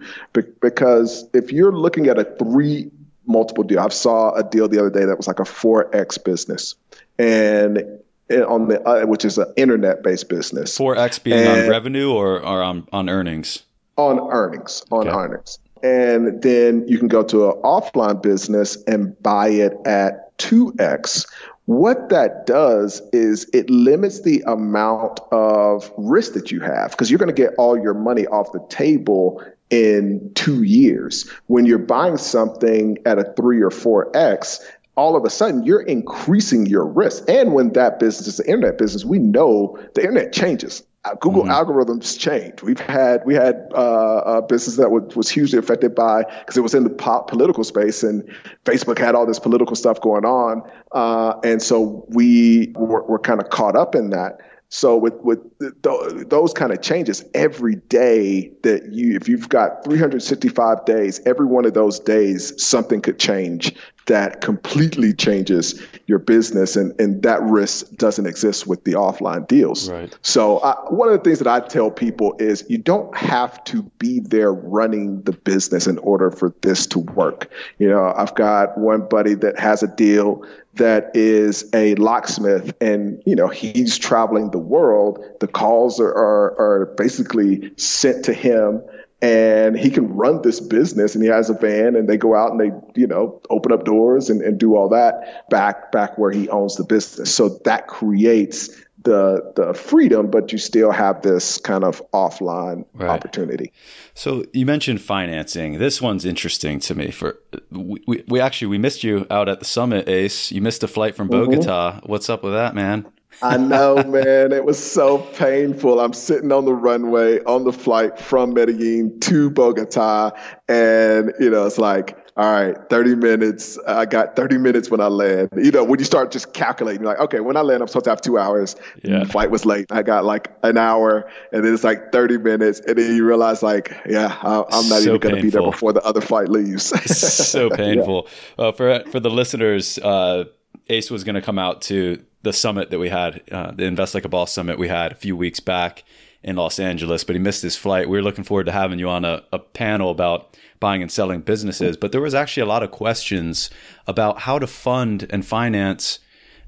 S5: because if you're looking at a three multiple deal, I saw a deal the other day that was like a four x business, and on the uh, which is an internet based business.
S3: Four x being and on revenue or, or on on earnings.
S5: On earnings, on okay. earnings, and then you can go to an offline business and buy it at two x what that does is it limits the amount of risk that you have because you're going to get all your money off the table in two years. When you're buying something at a three or four X, all of a sudden you're increasing your risk. And when that business is the internet business, we know the internet changes. Uh, Google mm-hmm. algorithms change. We've had we had uh, a business that was, was hugely affected by because it was in the po- political space, and Facebook had all this political stuff going on, uh, and so we were, were kind of caught up in that. So with with th- those kind of changes every day that you if you've got 365 days, every one of those days something could change that completely changes your business and, and that risk doesn't exist with the offline deals
S3: right.
S5: so I, one of the things that i tell people is you don't have to be there running the business in order for this to work you know i've got one buddy that has a deal that is a locksmith and you know he's traveling the world. The calls are, are, are basically sent to him and he can run this business and he has a van and they go out and they you know open up doors and, and do all that back back where he owns the business. So that creates the the freedom but you still have this kind of offline right. opportunity
S3: so you mentioned financing this one's interesting to me for we, we actually we missed you out at the summit ace you missed a flight from mm-hmm. bogota mm-hmm. what's up with that man
S5: I know, *laughs* man. It was so painful. I'm sitting on the runway on the flight from Medellin to Bogota, and you know, it's like all right, 30 minutes. I got 30 minutes when I land. You know, when you start just calculating, like, okay, when I land, I'm supposed to have two hours. Yeah. Flight was late. I got like an hour, and then it's like 30 minutes. And then you realize, like, yeah, I, am not so even going to be there before the other flight leaves. *laughs*
S3: so *laughs* painful. Yeah. Uh, for, for the listeners, uh, Ace was going to come out to the summit that we had, uh, the Invest Like a Boss summit we had a few weeks back in Los Angeles, but he missed his flight. We were looking forward to having you on a, a panel about buying and selling businesses, but there was actually a lot of questions about how to fund and finance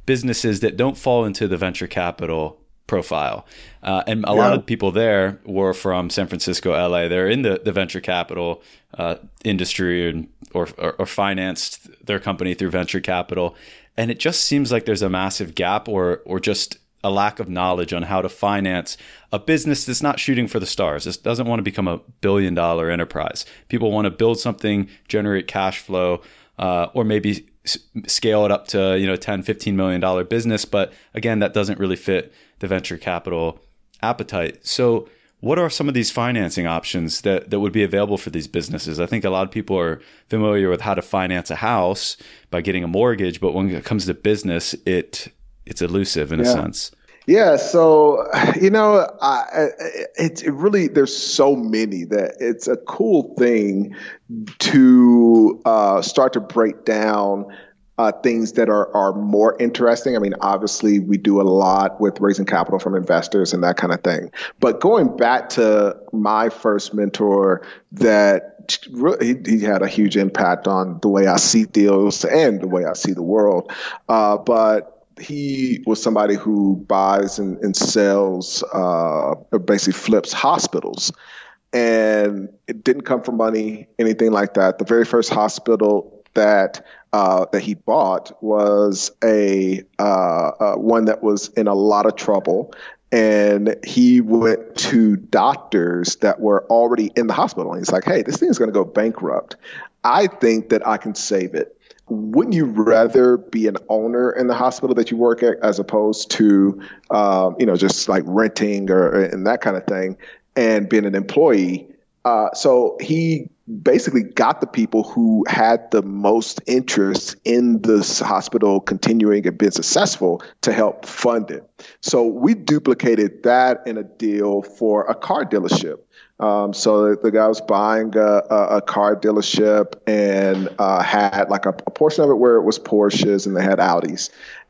S3: businesses that don't fall into the venture capital profile. Uh, and a yeah. lot of people there were from San Francisco, LA. They're in the, the venture capital uh, industry and, or, or, or financed their company through venture capital. And it just seems like there's a massive gap or, or just a lack of knowledge on how to finance a business that's not shooting for the stars. This doesn't want to become a billion dollar enterprise. People want to build something, generate cash flow, uh, or maybe s- scale it up to you know 10 15 million dollar business but again that doesn't really fit the venture capital appetite so what are some of these financing options that, that would be available for these businesses? I think a lot of people are familiar with how to finance a house by getting a mortgage, but when it comes to business, it it's elusive in yeah. a sense.
S5: Yeah, so *sighs* you know, I, it, it really there's so many that it's a cool thing to uh, start to break down uh, things that are are more interesting. I mean, obviously, we do a lot with raising capital from investors and that kind of thing. But going back to my first mentor, that really, he, he had a huge impact on the way I see deals and the way I see the world. Uh, but he was somebody who buys and, and sells, uh, basically flips hospitals. And it didn't come from money, anything like that. The very first hospital that uh, that he bought was a uh, uh, one that was in a lot of trouble, and he went to doctors that were already in the hospital. And he's like, "Hey, this thing's going to go bankrupt. I think that I can save it." Wouldn't you rather be an owner in the hospital that you work at as opposed to um, you know just like renting or and that kind of thing and being an employee uh, so he basically got the people who had the most interest in this hospital continuing and being successful to help fund it. So we duplicated that in a deal for a car dealership. Um, so the guy was buying a, a, a car dealership and uh, had like a, a, portion of it where it was Porsches and they had Audis.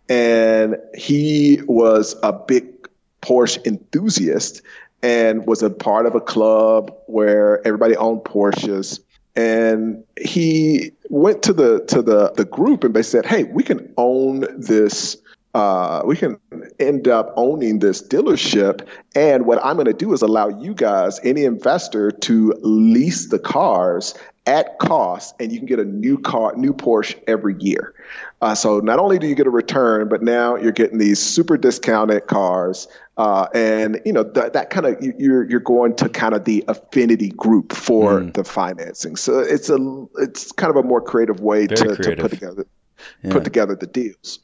S5: And he was a big Porsche enthusiast and was a part of a club where everybody owned Porsches. And he went to the to the the group and they said, "Hey, we can own this uh, we can end up owning this dealership. And what I'm going to do is allow you guys, any investor, to lease the cars at cost, and you can get a new car, new Porsche every year. Uh, so not only do you get a return, but now you're getting these super discounted cars, uh, and you know th- that kind of you're you're going to kind of the affinity group for mm. the financing. So it's a it's kind of a more creative way to, creative. to, put together yeah. put together the deals.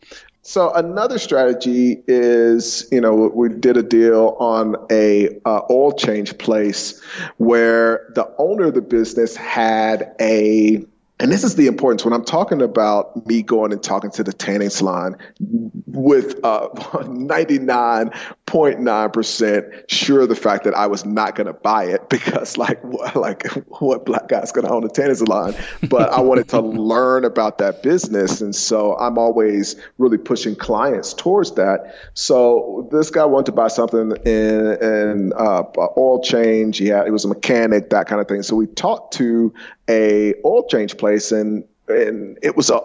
S5: So another strategy is, you know, we did a deal on a uh, oil change place where the owner of the business had a and this is the importance when I'm talking about me going and talking to the tanning salon with uh, *laughs* 99.9% sure of the fact that I was not going to buy it because, like, *laughs* what, like what black guy's going to own a tanning salon? But I wanted to *laughs* learn about that business, and so I'm always really pushing clients towards that. So this guy wanted to buy something in, in uh, oil change. Yeah, he was a mechanic, that kind of thing. So we talked to a oil change place and and it was a,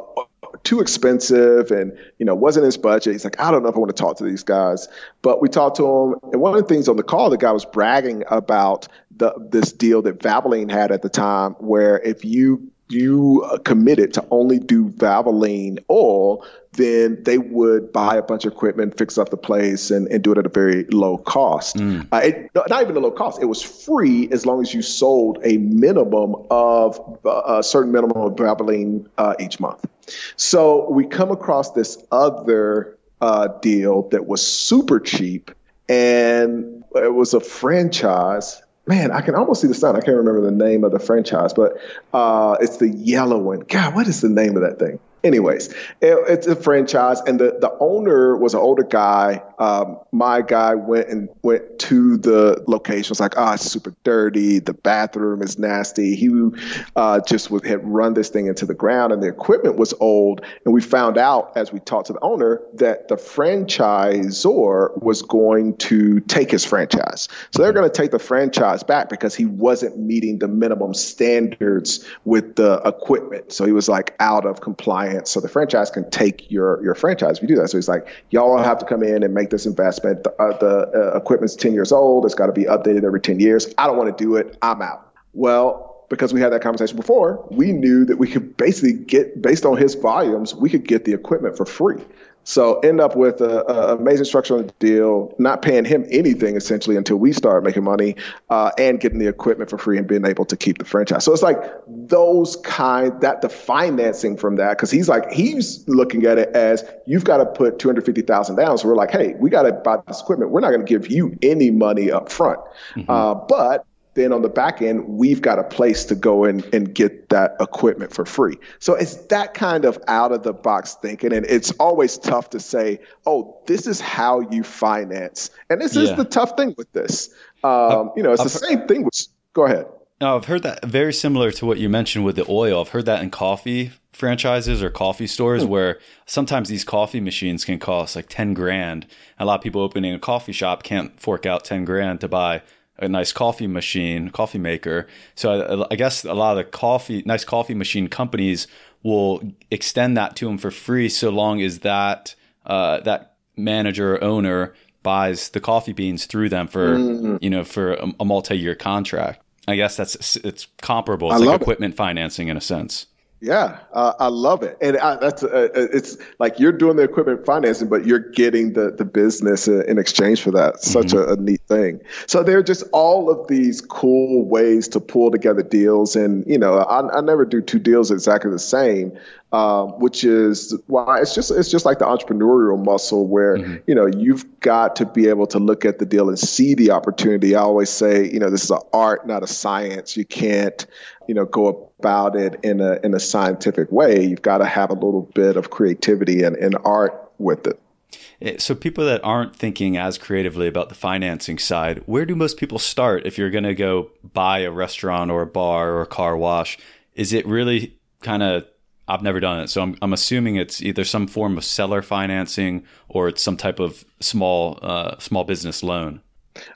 S5: too expensive and you know wasn't his budget. He's like i don't know if i want to talk to these guys. But we talked to him and one of the things on the call the guy was bragging about the this deal that valvoline had at the time where if you you committed to only do Valvoline oil, then they would buy a bunch of equipment, fix up the place, and, and do it at a very low cost. Mm. Uh, it, not even a low cost; it was free as long as you sold a minimum of uh, a certain minimum of Valvoline uh, each month. So we come across this other uh, deal that was super cheap, and it was a franchise. Man, I can almost see the sign. I can't remember the name of the franchise, but uh, it's the yellow one. God, what is the name of that thing? Anyways, it, it's a franchise, and the, the owner was an older guy. Um, my guy went and went to the location. Was like, ah, oh, it's super dirty. The bathroom is nasty. He uh, just was, had run this thing into the ground, and the equipment was old. And we found out as we talked to the owner that the franchisor was going to take his franchise. So they're going to take the franchise back because he wasn't meeting the minimum standards with the equipment. So he was like out of compliance so the franchise can take your your franchise if you do that. So he's like, y'all have to come in and make this investment. The, uh, the uh, equipment's 10 years old. It's got to be updated every 10 years. I don't want to do it. I'm out. Well, because we had that conversation before, we knew that we could basically get, based on his volumes, we could get the equipment for free. So end up with an amazing structure on the deal, not paying him anything essentially until we start making money, uh, and getting the equipment for free and being able to keep the franchise. So it's like those kind that the financing from that because he's like he's looking at it as you've got to put two hundred fifty thousand down. So we're like, hey, we got to buy this equipment. We're not going to give you any money up front, mm-hmm. uh, but then on the back end, we've got a place to go in and get that equipment for free. So it's that kind of out of the box thinking. And it's always tough to say, oh, this is how you finance. And this yeah. is the tough thing with this. Um, you know, it's I've the same thing with, go ahead.
S3: No, I've heard that very similar to what you mentioned with the oil. I've heard that in coffee franchises or coffee stores mm. where sometimes these coffee machines can cost like 10 grand. A lot of people opening a coffee shop can't fork out 10 grand to buy a nice coffee machine, coffee maker. So I, I, guess a lot of the coffee, nice coffee machine companies will extend that to them for free, so long as that uh, that manager or owner buys the coffee beans through them for mm. you know for a, a multi-year contract. I guess that's it's comparable. It's I like equipment it. financing in a sense.
S5: Yeah, uh, I love it, and I, that's uh, uh, it's like you're doing the equipment financing, but you're getting the the business in exchange for that. Such mm-hmm. a, a, neat thing. So there are just all of these cool ways to pull together deals, and you know, I, I never do two deals exactly the same, um, which is why it's just it's just like the entrepreneurial muscle where mm-hmm. you know you've got to be able to look at the deal and see the opportunity. I always say, you know, this is an art, not a science. You can't you know go about it in a in a scientific way. You've got to have a little bit of creativity and, and art with it.
S3: Eh, so people that aren't thinking as creatively about the financing side, where do most people start if you're going to go buy a restaurant or a bar or a car wash? Is it really kind of I've never done it, so I'm, I'm assuming it's either some form of seller financing or it's some type of small uh, small business loan.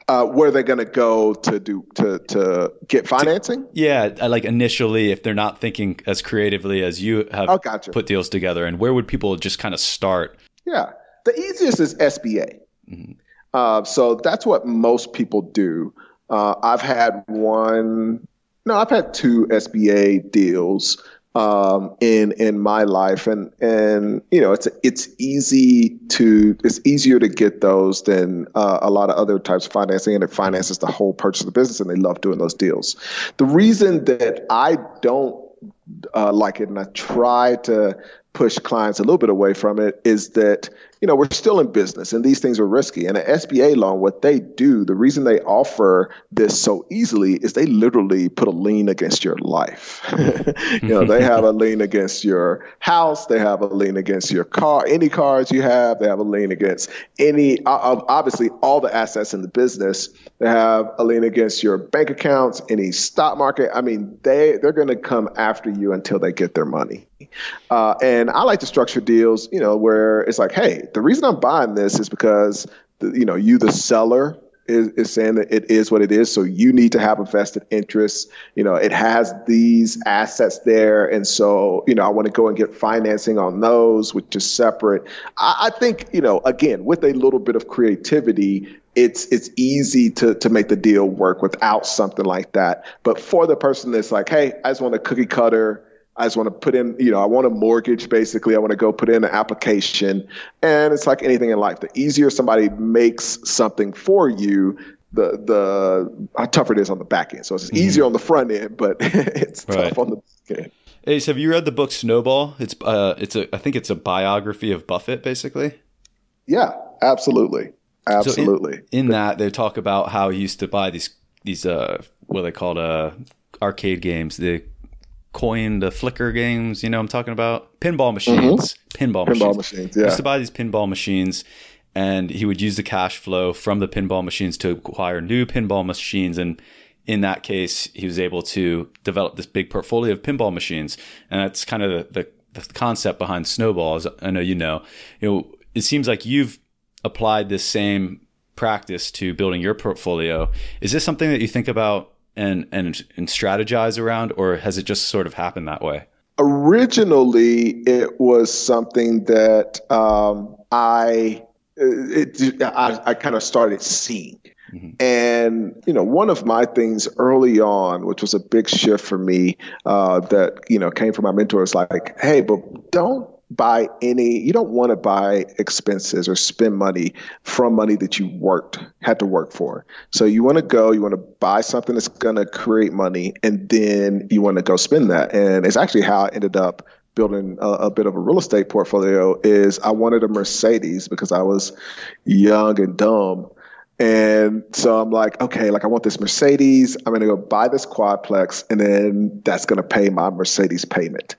S5: Uh, where they're going to go to do to to get financing?
S3: yeah, like initially, if they're not thinking as creatively as you have oh, gotcha. put deals together, and where would people just kind of start?
S5: Yeah, the easiest is SBA. Mm-hmm. Uh, so that's what most people do. Uh, I've had one. No, I've had two SBA deals um, in in my life, and and you know it's it's easy to it's easier to get those than uh, a lot of other types of financing, and it finances the whole purchase of the business, and they love doing those deals. The reason that I don't uh, like it, and I try to push clients a little bit away from it is that you know we're still in business and these things are risky. And an sba loan what they do the reason they offer this so easily is they literally put a lien against your life. *laughs* You know they have a lien against your house. They have a lien against your car any cars you have. They have a lien against any obviously all the assets in the business. They have a lien against your bank accounts any stock market. I mean they they're going to come after you until they get their money. Uh, and I like to structure deals, you know, where it's like, hey, the reason I'm buying this is because, you know, you, the seller, is, is saying that it is what it is. So you need to have a vested interest. You know, it has these assets there. And so, you know, I want to go and get financing on those, which is separate. I, I think, you know, again, with a little bit of creativity, it's it's easy to to make the deal work without something like that. But for the person that's like, hey, I just want a cookie cutter I just want to put in, you know, I want a mortgage basically. I want to go put in an application. And it's like anything in life. The easier somebody makes something for you, the the how tougher it is on the back end. So it's mm-hmm. easier on the front end, but *laughs* it's right. tough on the back end.
S3: Ace, have you read the book Snowball? It's uh it's a I think it's a biography of Buffett basically.
S5: Yeah, absolutely. Absolutely.
S3: So in, in, that, they talk about how he used to buy these these uh what they called uh arcade games, the coin, the flicker games. You know, I'm talking about pinball machines, mm-hmm. pinball, pinball machines. machines yeah. He used to buy these pinball machines, and he would use the cash flow from the pinball machines to acquire new pinball machines and in that case, he was able to develop this big portfolio of pinball machines, and that's kind of the, the, the concept behind snowballs. I know you know. You know, it seems like you've applied this same practice to building your portfolio. Is this something that you think about and and and strategize around, or has it just sort of happened that way?
S5: Originally, it was something that um, I it, I, I kind of started seeing. Mm-hmm. And you know, one of my things early on, which was a big shift for me, uh, that you know came from my mentors, like, hey, but don't buy any you don't want to buy expenses or spend money from money that you worked had to work for. So you want to go you want to buy something that's going to create money and then you want to go spend that. And it's actually how i ended up building a, a, bit of a real estate portfolio is i wanted a mercedes because i was young and dumb and so I'm like, okay, like I want this Mercedes. I'm going to go buy this quadplex, and then that's going to pay my Mercedes payment.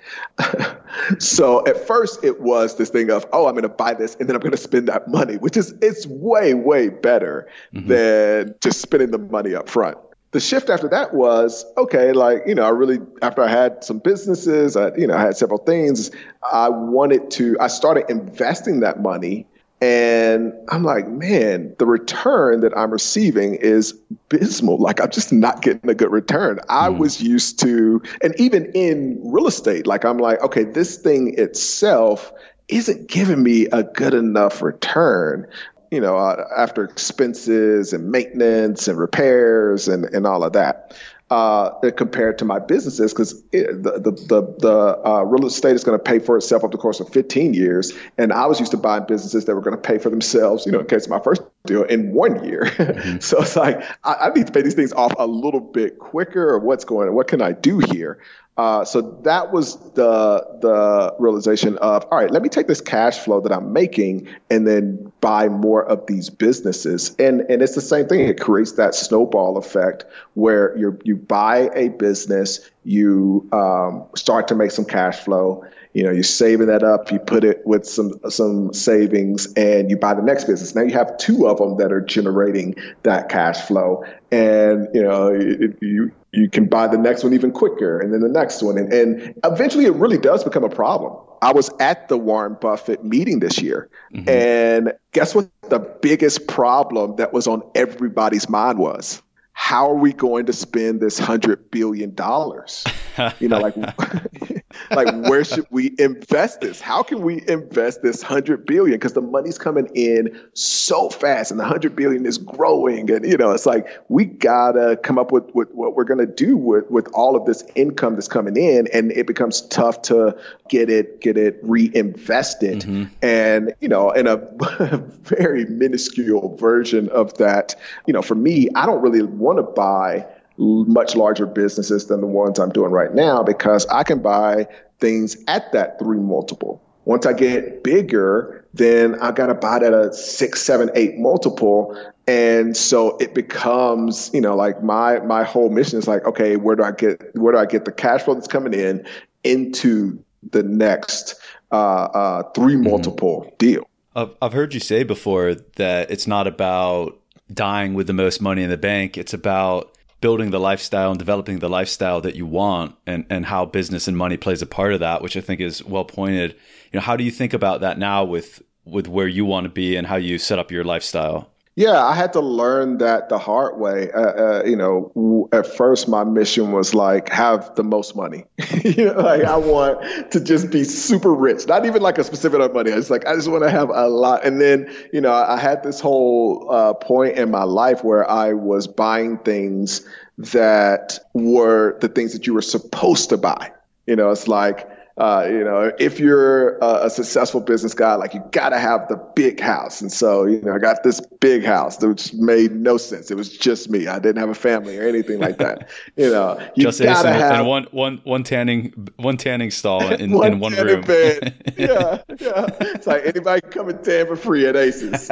S5: *laughs* so at first, it was this thing of, oh, I'm going to buy this, and then I'm going to spend that money, which is it's way way better mm-hmm. than just spending the money up front. The shift after that was okay, like you know, I really after I had some businesses, I you know, I had several things. I wanted to. I started investing that money and I'm like, man, the return that I'm receiving is abysmal. Like, I'm just not getting a good return. I mm. was used to, and even in real estate, like, I'm like, okay, this thing itself isn't giving me a good enough return. You know, uh, after expenses and maintenance and repairs and, and all of that uh, compared to my businesses because the the the, the uh, real estate is going to pay for itself over the course of 15 years, and I was used to buying businesses that were going to pay for themselves. You know, in case of my first deal in one year. *laughs* Mm-hmm. so it's like I, I, need to pay these things off a little bit quicker. Or what's going on? What can I do here? Uh, so that was the the realization of all right. Let me take this cash flow that I'm making and then buy more of these businesses. And and it's the same thing. It creates that snowball effect where you you buy a business, you um, start to make some cash flow. You know, you're saving that up. You put it with some some savings, and you buy the next business. Now you have two of them that are generating that cash flow, and you know it, you you can buy the next one even quicker and then the next one. And, and eventually it really does become a problem. I was at the Warren Buffett meeting this year. Mm-hmm. And guess what the biggest problem that was on everybody's mind was? How are we going to spend this hundred billion dollars? you know, like *laughs* like where should we invest this how can we invest this 100 billion because the money's coming in so fast and the 100 billion is growing and you know it's like we gotta come up with, with what we're gonna do with with all of this income that's coming in and it becomes tough to get it get it reinvested mm-hmm. and you know in a *laughs* very minuscule version of that you know for me i don't really want to buy much larger businesses than the ones I'm doing right now because I can buy things at that three multiple. Once I get bigger, then I got to buy it at a six, seven, eight multiple. And so it becomes, you know, like my, my whole mission is like, okay, where do I get, where do I get the cash flow that's coming in into the next, uh, uh, three mm-hmm. multiple mm-hmm. deal?
S3: I've, I've heard you say before that it's not about dying with the most money in the bank. It's about building the lifestyle and developing the lifestyle that you want and, and how business and money plays a part of that, which I think is well pointed. You know, how do you think about that now with with where you want to be and how you set up your lifestyle?
S5: Yeah, I had to learn that the hard way. Uh, uh, you know, at first my mission was like have the most money. *laughs* you know, like I want to just be super rich, not even like a specific amount of money. It's like I just want to have a lot. And then, you know, I had this whole uh, point in my life where I was buying things that were the things that you were supposed to buy. You know, it's like uh, you know, if you're a, a, successful business guy, like you got to have the big house. And so, you know, I got this big house, which made no sense. It was just me. I didn't have a family or anything like that. *laughs* You know, you
S3: just gotta and, have and one, one, one tanning, one tanning stall in one, *laughs* in one room. Bed. *laughs*
S5: yeah, yeah. It's like anybody come and tan for free at Aces.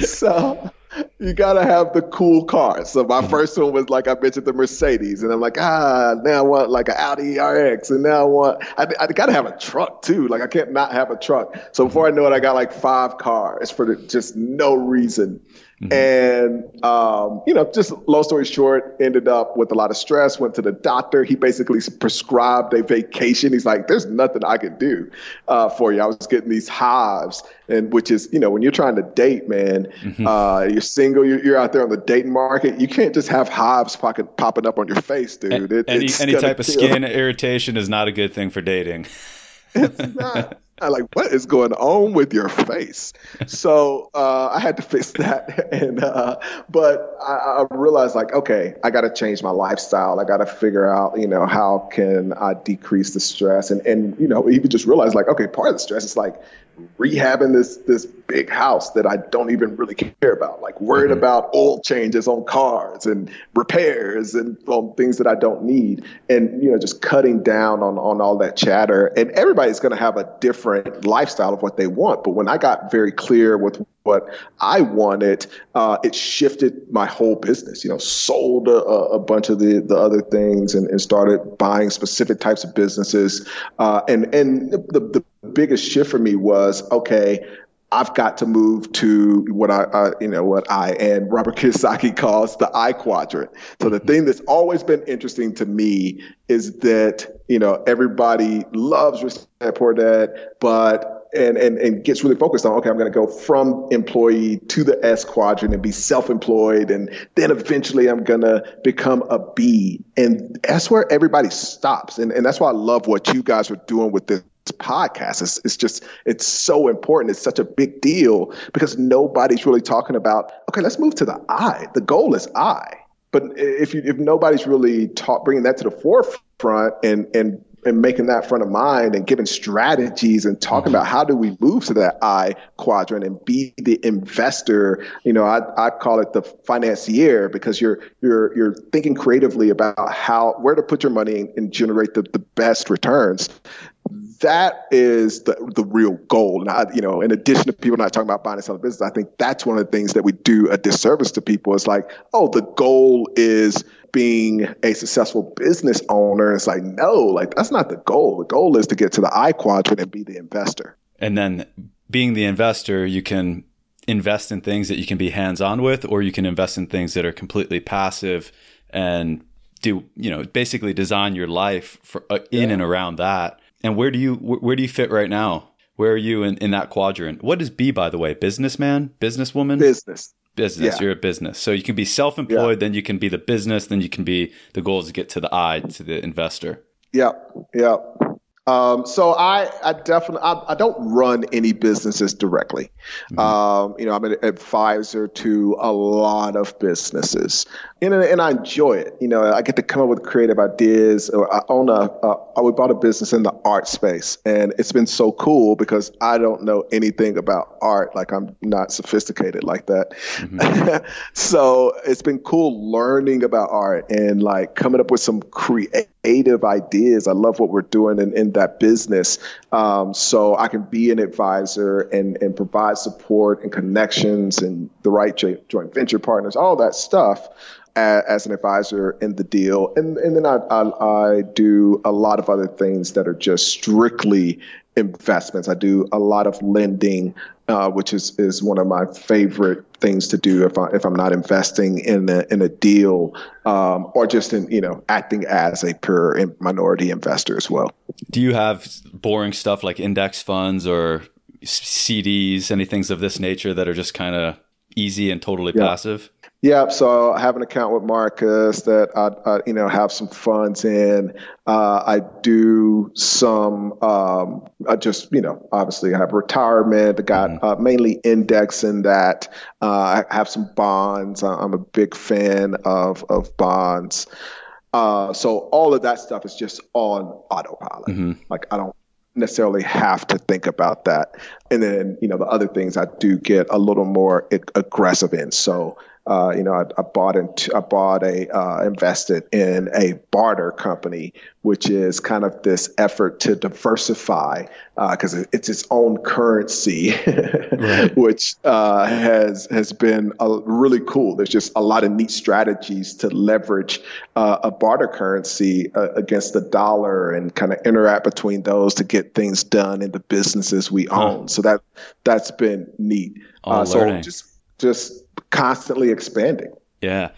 S5: so you gotta have the cool cars. So my mm-hmm. first one was like I mentioned the Mercedes, and I'm like, ah, now I want like an Audi RX, and now I want I, I gotta have a truck too. Like I can't not have a truck. So before I know it, I got like five cars for the, just no reason. Mm-hmm. And, um, you know, just long story short, ended up with a lot of stress, went to the doctor. He basically prescribed a vacation. He's like, there's nothing I can do uh, for you. I was getting these hives, and which is, you know, when you're trying to date, man, mm-hmm. uh, you're single, you're, you're, out there on the dating market. You can't just have hives popping, popping up on your face, dude.
S3: It, any any type of skin irritation is not a good thing for dating. *laughs*
S5: it's not. I like, what is going on with your face? *laughs* so uh, I had to fix that, *laughs* and uh, but I, I, realized like, okay, I got to change my lifestyle. I got to figure out, you know, how can I decrease the stress, and and you know, even just realize like, okay, part of the stress is like rehabbing this this big house that I don't even really care about, like worried mm-hmm. about oil changes on cars and repairs and on things that I don't need, and you know just cutting down on on all that chatter. And everybody's going to have a different lifestyle of what they want, but when I got very clear with what I wanted, uh, it shifted my whole business. You know, sold a, a bunch of the, the other things and, and, started buying specific types of businesses. Uh, and and the, the biggest shift for me was okay. I've got to move to what I, uh, you know, what I and Robert *laughs* Kiyosaki calls the I quadrant. So the thing that's always been interesting to me is that you know everybody loves Rich Dad Poor Dad, but and, and, and gets really focused on, okay, I'm going to go from employee to the S quadrant and be self-employed. And then eventually I'm going to become a B. And that's where everybody stops. And, and that's why I love what you guys are doing with this podcast. It's, it's just, it's so important. It's such a big deal because nobody's really talking about, okay, let's move to the I. The goal is I. But if you, if nobody's really taught, bringing that to the forefront and, and and making that front of mind and giving strategies and talking mm-hmm. about how do we move to that I quadrant and be the investor. You know, I, I call it the financier because you're you're you're thinking creatively about how where to put your money and generate the, the best returns. That is the the real goal. And I, you know, in addition to people not talking about buying and selling business, I think that's one of the things that we do a disservice to people. It's like, oh, the goal is being a successful business owner. It's like, no, like that's not the goal. The goal is to get to the I quadrant and be the investor.
S3: And then being the investor, you can invest in things that you can be hands on with, or you can invest in things that are completely passive and do, you know, basically design your life for, uh, in yeah. and around that. And where do you, where do you fit right now? Where are you in, in that quadrant? What is B, by the way? Businessman? Businesswoman?
S5: Business
S3: business. Yeah. You're a business. So you can be self employed, yeah. then you can be the business, then you can be the goal is to get to the I, to the investor.
S5: Yep. Yep. Um, so I, I definitely, I, I, don't run any businesses directly. Mm-hmm. Um, you know, I'm an advisor to a lot of businesses, and, and I enjoy it. You know, I get to come up with creative ideas. I own a, uh, we bought a business in the art space, and it's been so cool because I don't know anything about art. Like I'm not sophisticated like that. Mm-hmm. *laughs* so it's been cool learning about art and like coming up with some creative creative ideas. I love what we're doing in, in that business. Um, so I can be an advisor and, and provide support and connections and the right joint venture partners, all that stuff as, as an advisor in the deal. And, and then I, I, I do a lot of other things that are just strictly investments. I do a lot of lending, uh, which is, is one of my favorite things to do if I if I'm not investing in a in a deal um, or just in you know acting as a pure minority investor as well.
S3: Do you have boring stuff like index funds or CDs, any things of this nature that are just kind of easy and totally yeah. passive?
S5: Yep. So I have an account with Marcus that I, I you know, have some funds in. Uh, I do some, um, I just, you know, obviously I have retirement. I got mm-hmm. uh, mainly indexing that. Uh, I have some bonds. I'm a big fan of of bonds. Uh, so all of that stuff is just on autopilot. Mm-hmm. Like I don't necessarily have to think about that. And then, you know, the other things I do get a little more aggressive in. So uh, you know, I, I, bought into, I bought a uh, invested in a barter company, which is kind of this effort to diversify because uh, it's its own currency, right. *laughs* which uh, has has been really cool. There's just a lot of neat strategies to leverage uh, a barter currency uh, against the dollar and kind of interact between those to get things done in the businesses we own. So that that's been neat. so just just constantly expanding.
S3: Yeah.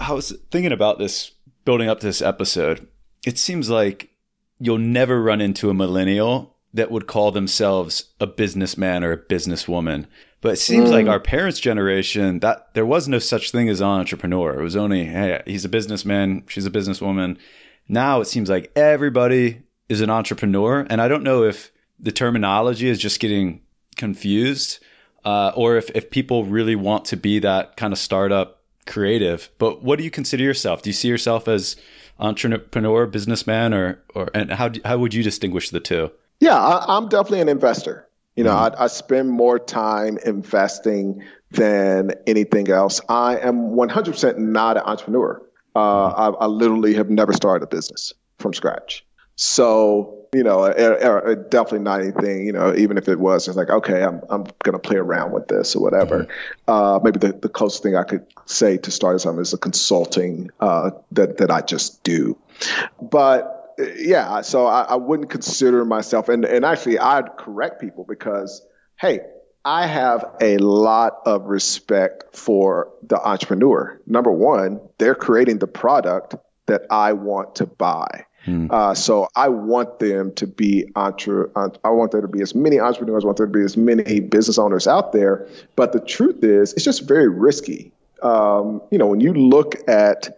S3: I was thinking about this building up this episode. It seems like you'll never run into a millennial that would call themselves a businessman or a businesswoman. But it seems mm. like our parents' generation that there was no such thing as an entrepreneur. It was only, hey, he's a businessman, she's a businesswoman. Now it seems like everybody is an entrepreneur. And I don't know if the terminology is just getting confused uh, or if, if people really want to be that kind of startup creative. But what do you consider yourself? Do you see yourself as entrepreneur, businessman, or or and how do, how would you distinguish the two?
S5: Yeah, I, am definitely an investor. You know, mm-hmm. I, I spend more time investing than anything else. I am 100% not an entrepreneur. Uh, mm-hmm. I, I literally have never started a business from scratch. So you know, definitely not anything, you know, even if it was, it's like, okay, I'm, I'm going to play around with this or whatever. Mm-hmm. Uh, maybe the, the closest thing I could say to start something is a consulting uh, that, that I just do. But yeah, so I, I wouldn't consider myself, and, and actually I'd correct people because, hey, I have a lot of respect for the entrepreneur. Number one, they're creating the product that I want to buy. Mm. Uh, so I want them to be entre- I want there to be as many entrepreneurs, I want there to be as many business owners out there. But the truth is, it's just very risky. Um, you know, when you look at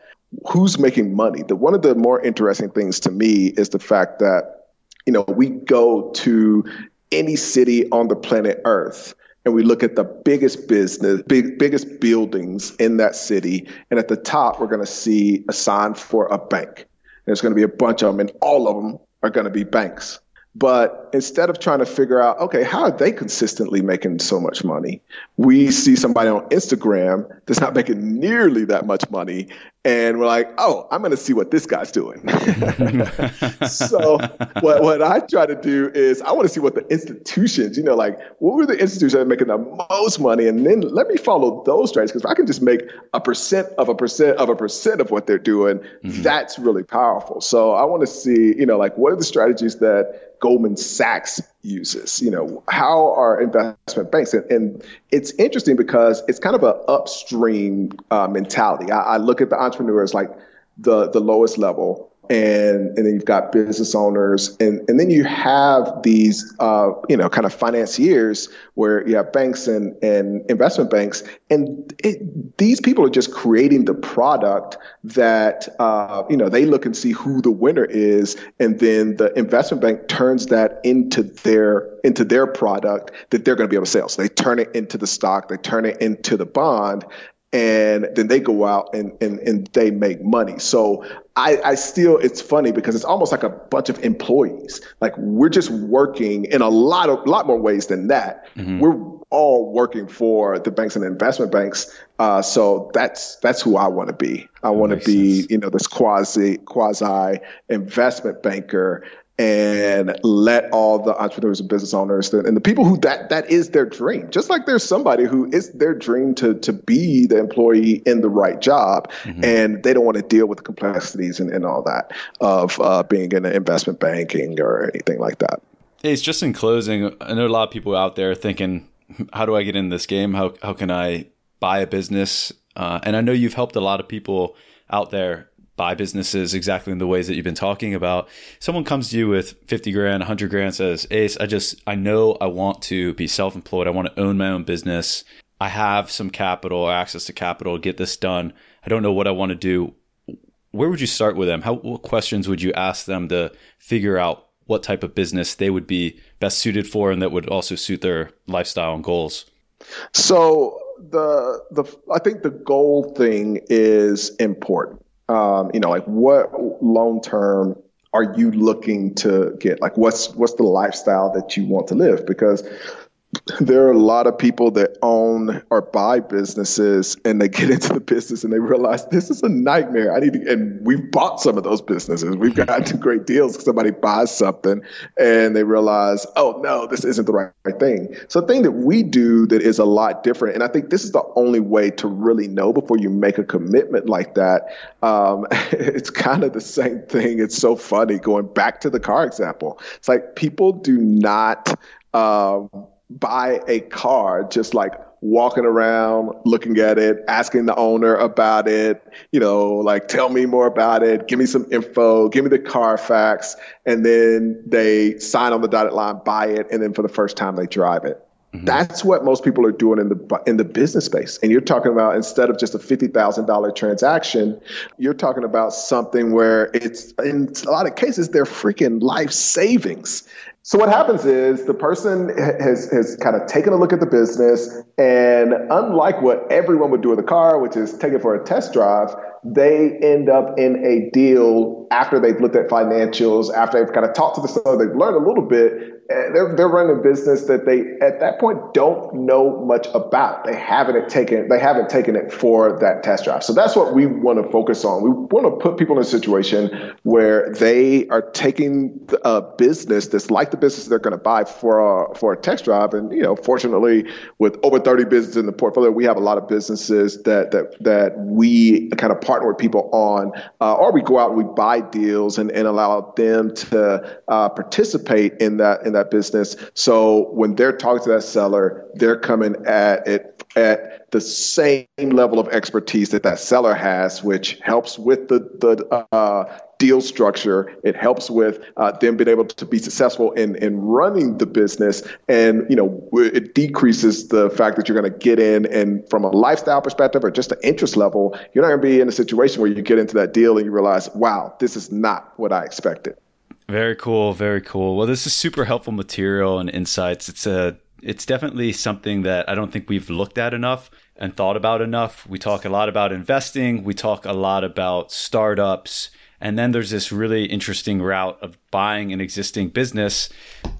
S5: who's making money, the one of the more interesting things to me is the fact that you know we go to any city on the planet Earth and we look at the biggest business, big, biggest buildings in that city, and at the top we're going to see a sign for a bank. There's going to be a bunch of them, and all of them are going to be banks. But instead of trying to figure out, okay, how are they consistently making so much money? We see somebody on Instagram that's not making nearly that much money. And we're like, oh, I'm going to see what this guy's doing. *laughs* so what, what I try to do is I want to see what the institutions, you know, like what were the institutions that are making the most money? And then let me follow those strategies. Because if I can just make a percent of a percent of a percent of what they're doing, mm-hmm. that's really powerful. So I want to see, you know, like what are the strategies that Goldman Sachs uses. You know, how are investment banks? And, and it's interesting because it's kind of an upstream uh, mentality. I, I, look at the entrepreneurs like the the lowest level, and and then you've got business owners, and and then you have these uh, you know kind of financiers where you have banks and and investment banks, and it, these people are just creating the product that uh, you know they look and see who the winner is, and then the investment bank turns that into their into their product that they're going to be able to sell. So they turn it into the stock, they turn it into the bond, and then they go out and, and, and they make money. So I, I still, it's funny because it's almost like a bunch of employees. Like we're just working in a lot of, lot more ways than that. Mm-hmm. We're all working for the banks and investment banks. Uh, so that's, that's who I want to be. I want to be, sense. you know, this quasi, quasi investment banker and let all the entrepreneurs and business owners and the people who that that is their dream. Just like there's somebody who is their dream to to be the employee in the right job mm-hmm. and they don't want to deal with the complexities and, and all that of uh, being in investment banking or anything like that.
S3: It's just in closing i know a lot of people out there thinking how do i get in this game? How, how can i buy a business? Uh, and i know you've helped a lot of people out there buy businesses exactly in the ways that you've been talking about. Someone comes to you with 50 grand, 100 grand, says, Ace, I just, I know I want to be self employed. I want to own my own business. I have some capital, access to capital, get this done. I don't know what I want to do. Where would you start with them? How, what questions would you ask them to figure out what type of business they would be best suited for and that would also suit their lifestyle and goals?
S5: So the the I think the goal thing is important um, you know, like what long term are you looking to get? Like, what's what's the lifestyle that you want to live? Because there are a lot of people that own or buy businesses and they get *laughs* into the business and they realize this is a nightmare. I need to, and we've bought some of those businesses. We've gotten great deals. Somebody buys something and they realize, oh no, this isn't the right, right thing. So the thing that we do that is a lot different, and I think this is the only way to really know before you make a commitment like that. Um, *laughs* it's kind of the same thing. It's so funny going back to the car example. It's like people do not, um, buy a car just like walking around looking at it asking the owner about it you know like tell me more about it give me some info give me the carfax and then they sign on the dotted line buy it and then for the first time they drive it mm-hmm. That's what most people are doing in the in the business space. And you're talking about instead of just a fifty thousand dollar transaction, you're talking about something where it's in a lot of cases they're freaking life savings. So what happens is the person has, has kind of taken a look at the business and unlike what everyone would do with a car, which is take it for a test drive, they end up in a deal after they've looked at financials, after they've kind of talked to the seller, they've learned a little bit, they're, they're running a business that they at that point don't know much about. They haven't taken they haven't taken it for that test drive. So that's what we want to focus on. We want to put people in a situation where they are taking a business that's like the business they're going to buy for a, for a test drive. And you know, fortunately, with over 30 businesses in the portfolio, we have a lot of businesses that that that we kind of partner with people on, uh, or we go out and we buy deals and, and allow them to uh, participate in that in that that business. So when they're talking to that seller, they're coming at it at the same level of expertise that that seller has, which helps with the the uh, deal structure. It helps with uh, them being able to be successful in in running the business, and you know it decreases the fact that you're going to get in and from a lifestyle perspective or just an interest level, you're not going to be in a situation where you get into that deal and you realize, wow, this is not what I expected.
S3: Very cool, very cool. Well, this is super helpful material and insights. It's a it's definitely something that I don't think we've looked at enough and thought about enough. We talk a lot about investing, we talk a lot about startups, and then there's this really interesting route of buying an existing business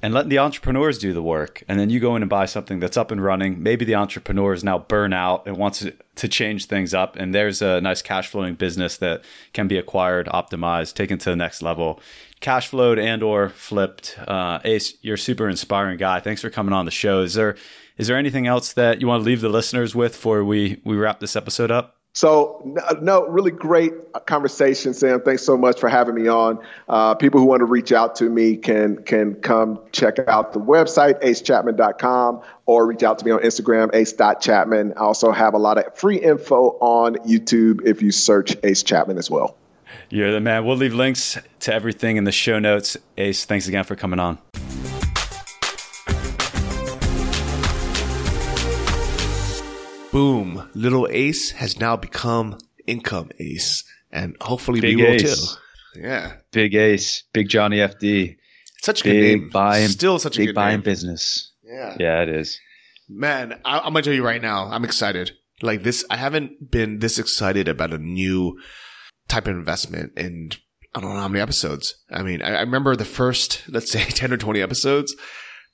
S3: and letting the entrepreneurs do the work. And then you go in and buy something that's up and running. Maybe the entrepreneur is now burnt out and wants to change things up. And there's a nice cash flowing business that can be acquired, optimized, taken to the next level cash flowed and or flipped. Uh, Ace, you're a super inspiring guy. Thanks for coming on the show. Is there is there anything else that you want to leave the listeners with before we we wrap this episode up?
S5: So, no, really great conversation, Sam. Thanks so much for having me on. Uh, people who want to reach out to me can can come check out the website, acechapman.com, or reach out to me on Instagram, ace.chapman. I also have a lot of free info on YouTube if you search Ace Chapman as well.
S3: You're the man. We'll leave links to everything in the show notes. Ace, thanks again for coming on.
S1: Boom. Little Ace has now become Income Ace. And hopefully
S4: Big
S1: we will
S4: Ace.
S1: too. Yeah.
S4: Big Ace, Big Johnny FD.
S1: Such a good
S4: Big
S1: name.
S4: buying,
S1: Still such a
S4: big
S1: good
S4: buying
S1: name.
S4: business.
S1: Yeah.
S4: Yeah, it is.
S1: Man, I, I'm gonna tell you right now, I'm excited. Like this, I haven't been this excited about a new type of investment and I don't know how many episodes. I mean, I, I remember the first, *laughs* let's say, *laughs* ten or twenty episodes.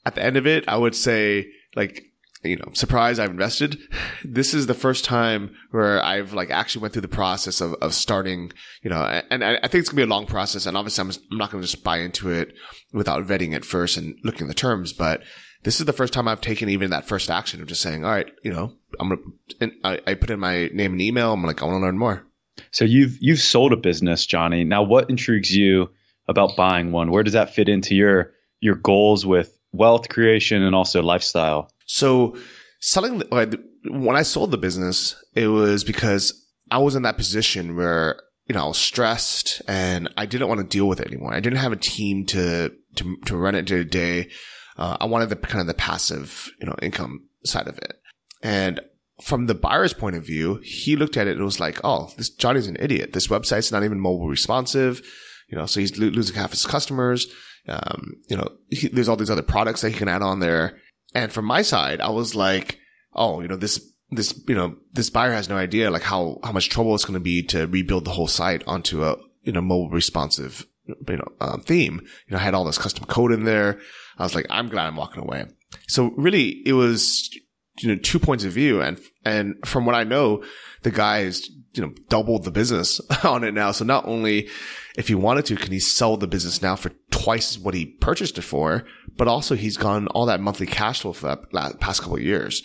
S1: At the end of it, I would say, like, you know, surprise, I've invested. *laughs* This is the first time where I've like actually went through the process of, of starting, you know, and I, I think it's gonna be a long process. And obviously, I'm, I'm not gonna just buy into it without vetting it first and looking at the terms, but this is the first time I've taken even that first action of just saying, all right, you know, I'm gonna, I, I put in my name and email. I'm like, I want to learn more.
S4: So you've you've sold a business, Johnny. Now, what intrigues you about buying one? Where does that fit into your your goals with wealth creation and also lifestyle?
S1: So selling, when I sold the business, it was because I was in that position where, you know, I was stressed and I didn't want to deal with it anymore. I didn't have a team to, to, to run it day to day. Uh, I wanted the kind of the passive, you know, income side of it. And from the buyer's point of view, he looked at it and was like, "Oh, this Johnny's an idiot. This website's not even mobile responsive. You know, so he's lo- losing half his customers. Um, you know, he, there's all these other products that he can add on there." And from my side, I was like, "Oh, you know, this this, you know, this buyer has no idea like how, how much trouble it's going to be to rebuild the whole site onto a, you know, mobile responsive, you know, um, theme. You know, I had all this custom code in there. I was like, I'm glad I'm walking away. So really it was, you know, two points of view. And, and from what I know, the guy is, you know, doubled the business *laughs* on it now. So not only if he wanted to, can he sell the business now for twice what he purchased it for, but also he's gone all that monthly cash flow for that past couple of years.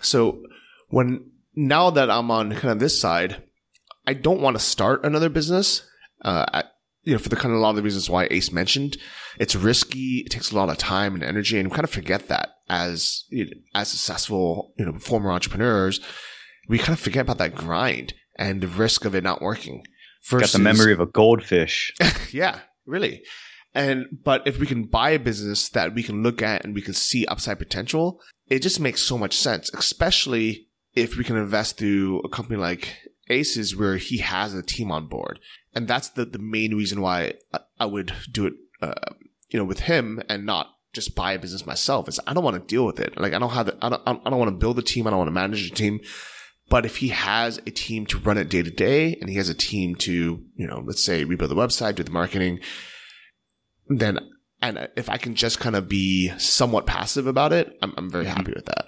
S1: So when now that I'm on kind of this side, I don't want to start another business. Uh, you know, for the kind of a lot of the reasons why Ace mentioned, it's risky. It takes a lot of time and energy, and we kind of forget that as you know, as successful, you know, former entrepreneurs, we kind of forget about that grind and the risk of it not working.
S3: Versus, Got the memory of a goldfish. *laughs*
S1: yeah, really. And but if we can buy a business that we can look at and we can see upside potential, it just makes so much sense, especially if we can invest through a company like Aces where he has a team on board. And that's the, the main reason why I, I would do it, uh, you know, with him and not just buy a business myself is I don't want to deal with it. Like I don't have the, I don't, I don't want to build a team. I don't want to manage a team. But if he has a team to run it day to day and he has a team to, you know, let's say rebuild the website, do the marketing, then, and if I can just kind of be somewhat passive about it, I'm, I'm very mm-hmm. happy with that.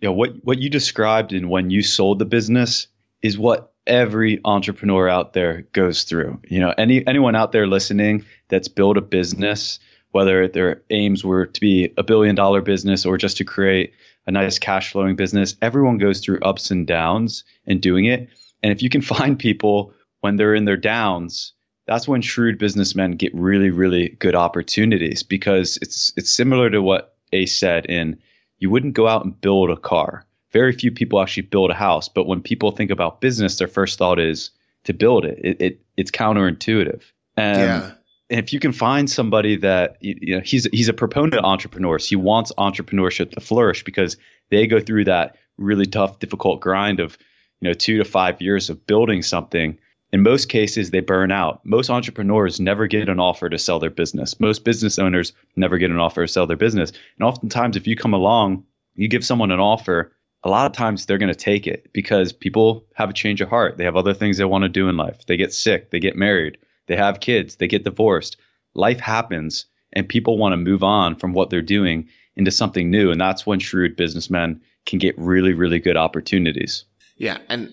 S3: Yeah. What, what you described in when you sold the business is what every entrepreneur out there goes through. You know, any, anyone out there listening that's built a business, whether their aims were to be a billion dollar business or just to create a nice cash flowing business. Everyone goes through ups and downs in doing it. And if you can *laughs* find people when they're in their downs, that's when shrewd businessmen get really, really good opportunities because it's it's similar to what Ace said in you wouldn't go out and build a car. Very few people actually build a house, but when people think about business, their first thought is to build it. It, it it's counterintuitive. And yeah if you can find somebody that you know he's he's a proponent of entrepreneurs, he wants entrepreneurship to flourish because they go through that really tough, difficult grind of you know two to five years of building something. In most cases, they burn out. Most entrepreneurs never get an offer to sell their business. Most business owners never get an offer to sell their business. And oftentimes, if you come along, you give someone an offer, a lot of times they're going to take it because people have a change of heart. They have other things they want to do in life. They get sick, they get married, they have kids, they get divorced. Life happens, and people want to move on from what they're doing into something new. And that's when shrewd businessmen can get really, really good opportunities.
S1: Yeah. And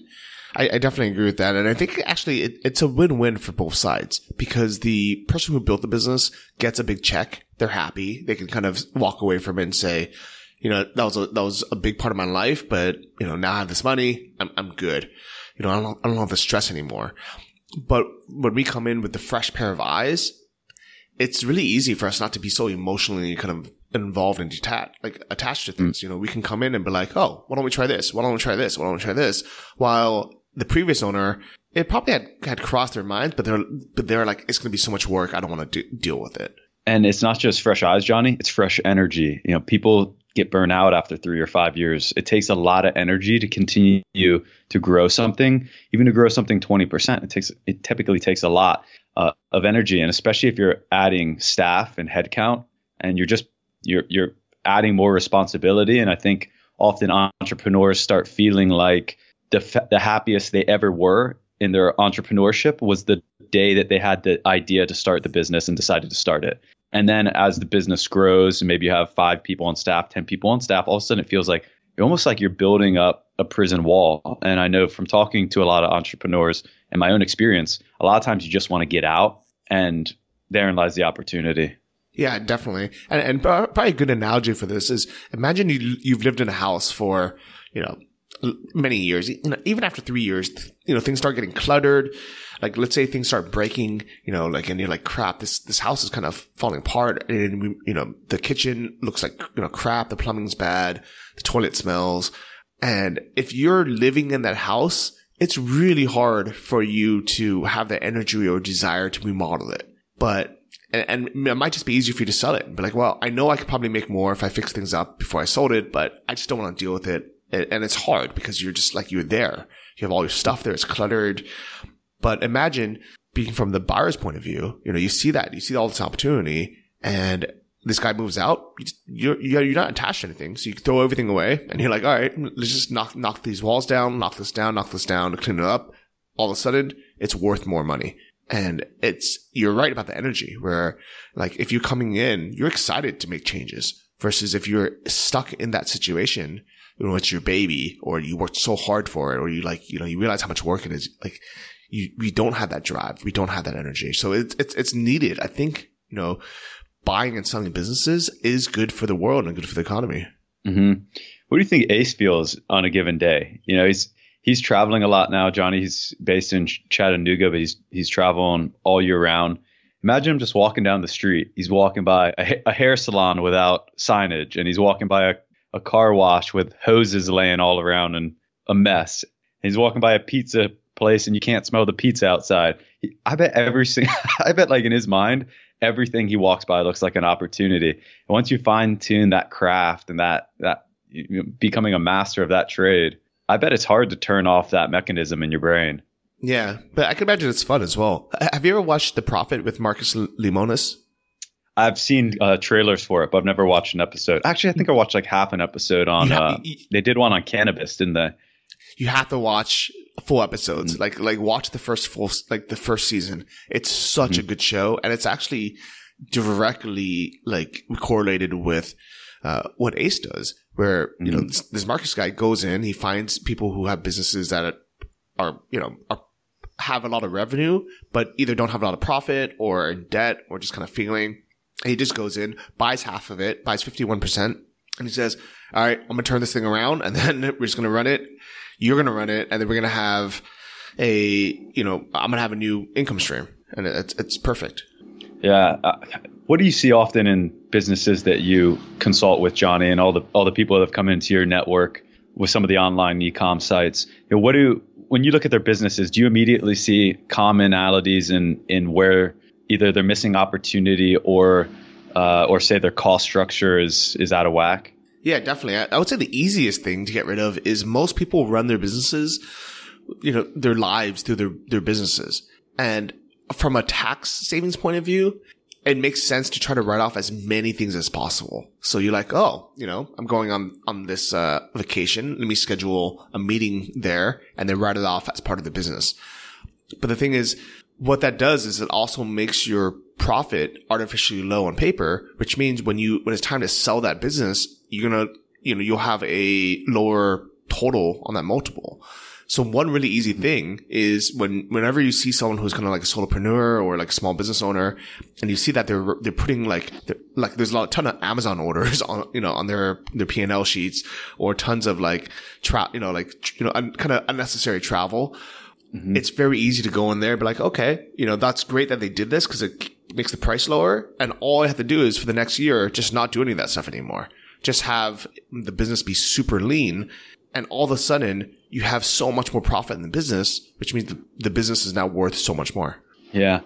S1: I, I definitely agree with that. And I think actually it, it's a win-win for both sides because the person who built the business gets a big check. They're happy. They can kind of walk away from it and say, you know, that was a, that was a big part of my life, but you know, now I have this money. I'm, I'm good. You know, I don't, I don't have the stress anymore. But when we come in with the fresh pair of eyes, it's really easy for us not to be so emotionally kind of involved and detached, like attached to things. Mm. You know, we can come in and be like, oh, why don't we try this? Why don't we try this? Why don't we try this? While the previous owner, it probably had, had crossed their minds, but they're, but they're like, it's going to be so much work. I don't want to do, deal with it.
S3: And it's not just fresh eyes, Johnny. It's fresh energy. You know, people get burned out after three or five years. It takes a lot of energy to continue to grow something, even to grow something 20%. It takes, it typically takes a lot uh, of energy. And especially if you're adding staff and headcount and you're just, you're, you're adding more responsibility. And I think often entrepreneurs start feeling like the, the happiest they ever were in their entrepreneurship was the day that they had the idea to start the business and decided to start it. And then as the business grows, and maybe you have five people on staff, 10 people on staff, all of a sudden it feels like almost like you're building up a prison wall. And I know from talking to a lot of entrepreneurs and my own experience, a lot of times you just want to get out, and therein lies the opportunity.
S1: Yeah, definitely. And, and probably a good analogy for this is imagine you, you've lived in a house for, you know, many years, you know, even after three years, you know, things start getting cluttered. Like, let's say things start breaking, you know, like, and you're like, crap, this, this house is kind of falling apart. And, you know, the kitchen looks like, you know, crap. The plumbing's bad. The toilet smells. And if you're living in that house, it's really hard for you to have the energy or desire to remodel it. But and, and, it might just be easier for you to sell it be like, well, I know I could probably make more if I fix things up before I sold it, but I just don't want to deal with it and it's hard because you're just like you're there. You have all your stuff there. It's cluttered. But imagine being from the buyer's point of view, you know, you see that, you see all this opportunity and this guy moves out, you're, you're, you're not attached to anything. So you throw everything away and you're like, all right, let's just knock, knock these walls down, knock this down, knock this down, clean it up. All of a sudden it's worth more money. And it's, you're right about the energy where like if you're coming in, you're excited to make changes versus if you're stuck in that situation, know, it's your baby or you worked so hard for it or you like, you know, you realize how much work it is. Like you, we don't have that drive. We don't have that energy. So it's, it's, it's needed. I think, you know, buying and selling businesses is good for the world and good for the economy.
S3: Mm-hmm. What do you think Ace feels on a given day? You know, he's he's traveling a lot now. Johnny's based in Chattanooga, but he's he's traveling all year round. Imagine him just walking down the street. He's walking by a, a hair salon without signage, and he's walking by a, a car wash with hoses laying all around and a mess. And he's walking by a pizza place, and you can't smell the pizza outside. He, I bet every single, *laughs* I bet like in his mind, everything he walks by looks like an opportunity. And once you fine tune that craft and that that you know, becoming a master of that trade, I bet it's hard to turn off that mechanism in your brain.
S1: Yeah, but I can imagine it's fun as well. Have you ever watched The Profit with Marcus Lemonis?
S3: I've seen uh, trailers for it, but I've never watched an episode. Actually, I think I watched like half an episode on. uh, they did one on cannabis, didn't they?
S1: You have to watch full episodes. Mm-hmm. Like like watch the first full like the first season. It's such mm-hmm. a good show, and it's actually directly like correlated with uh, what Ace does, where mm-hmm. you know mm-hmm. this, this, Marcus guy goes in, he finds people who have businesses that are you know are have a lot of revenue, but either don't have a lot of profit or in debt or just kind of feeling. He just goes in, buys half of it, buys fifty one percent, and he says, "All right, I'm gonna turn this thing around, and *laughs* then we're just gonna run it." You're going to run it and then we're going to have a, you know, I'm going to have a new income stream and it's, it's perfect.
S3: Yeah. Uh, what do you see often in businesses that you consult with Johnny and all the, all the people that have come into your network with some of the online e-com sites? You know, what do, when you look at their businesses, do you immediately see commonalities in, in where either they're missing opportunity or, uh, or say their cost structure is, is out of whack?
S1: Yeah, definitely. I, I would say the easiest thing to get rid of is most people run their businesses, you know, their lives through their, their businesses. And from a tax savings point of view, it makes sense to try to write off as many things as possible. So you're like, oh, you know, I'm going on, on this, uh, vacation. Let me schedule a meeting there and then write it off as part of the business. But the thing is, what that does is it also makes your profit artificially low on paper, which means when you, when it's time to sell that business, you're going to, you know, you'll have a lower total on that multiple. So one really easy thing is when, whenever you see someone who's kind of like a solopreneur or like a small business owner and you see that they're, they're putting like, like there's a lot, ton of Amazon *laughs* orders on, you know, on their, their P&L sheets or tons of like, tra- you know, like, you know, un- kind of unnecessary travel. Mm-hmm. It's very easy to go in there, and be like, okay, you know, that's great that they did this because it makes the price lower. And all I have to do is for the next year, just not do any of that stuff anymore just have the business be super lean and all of a sudden you have so much more profit in the business, which means the, the business is now worth so much more.
S3: Yeah.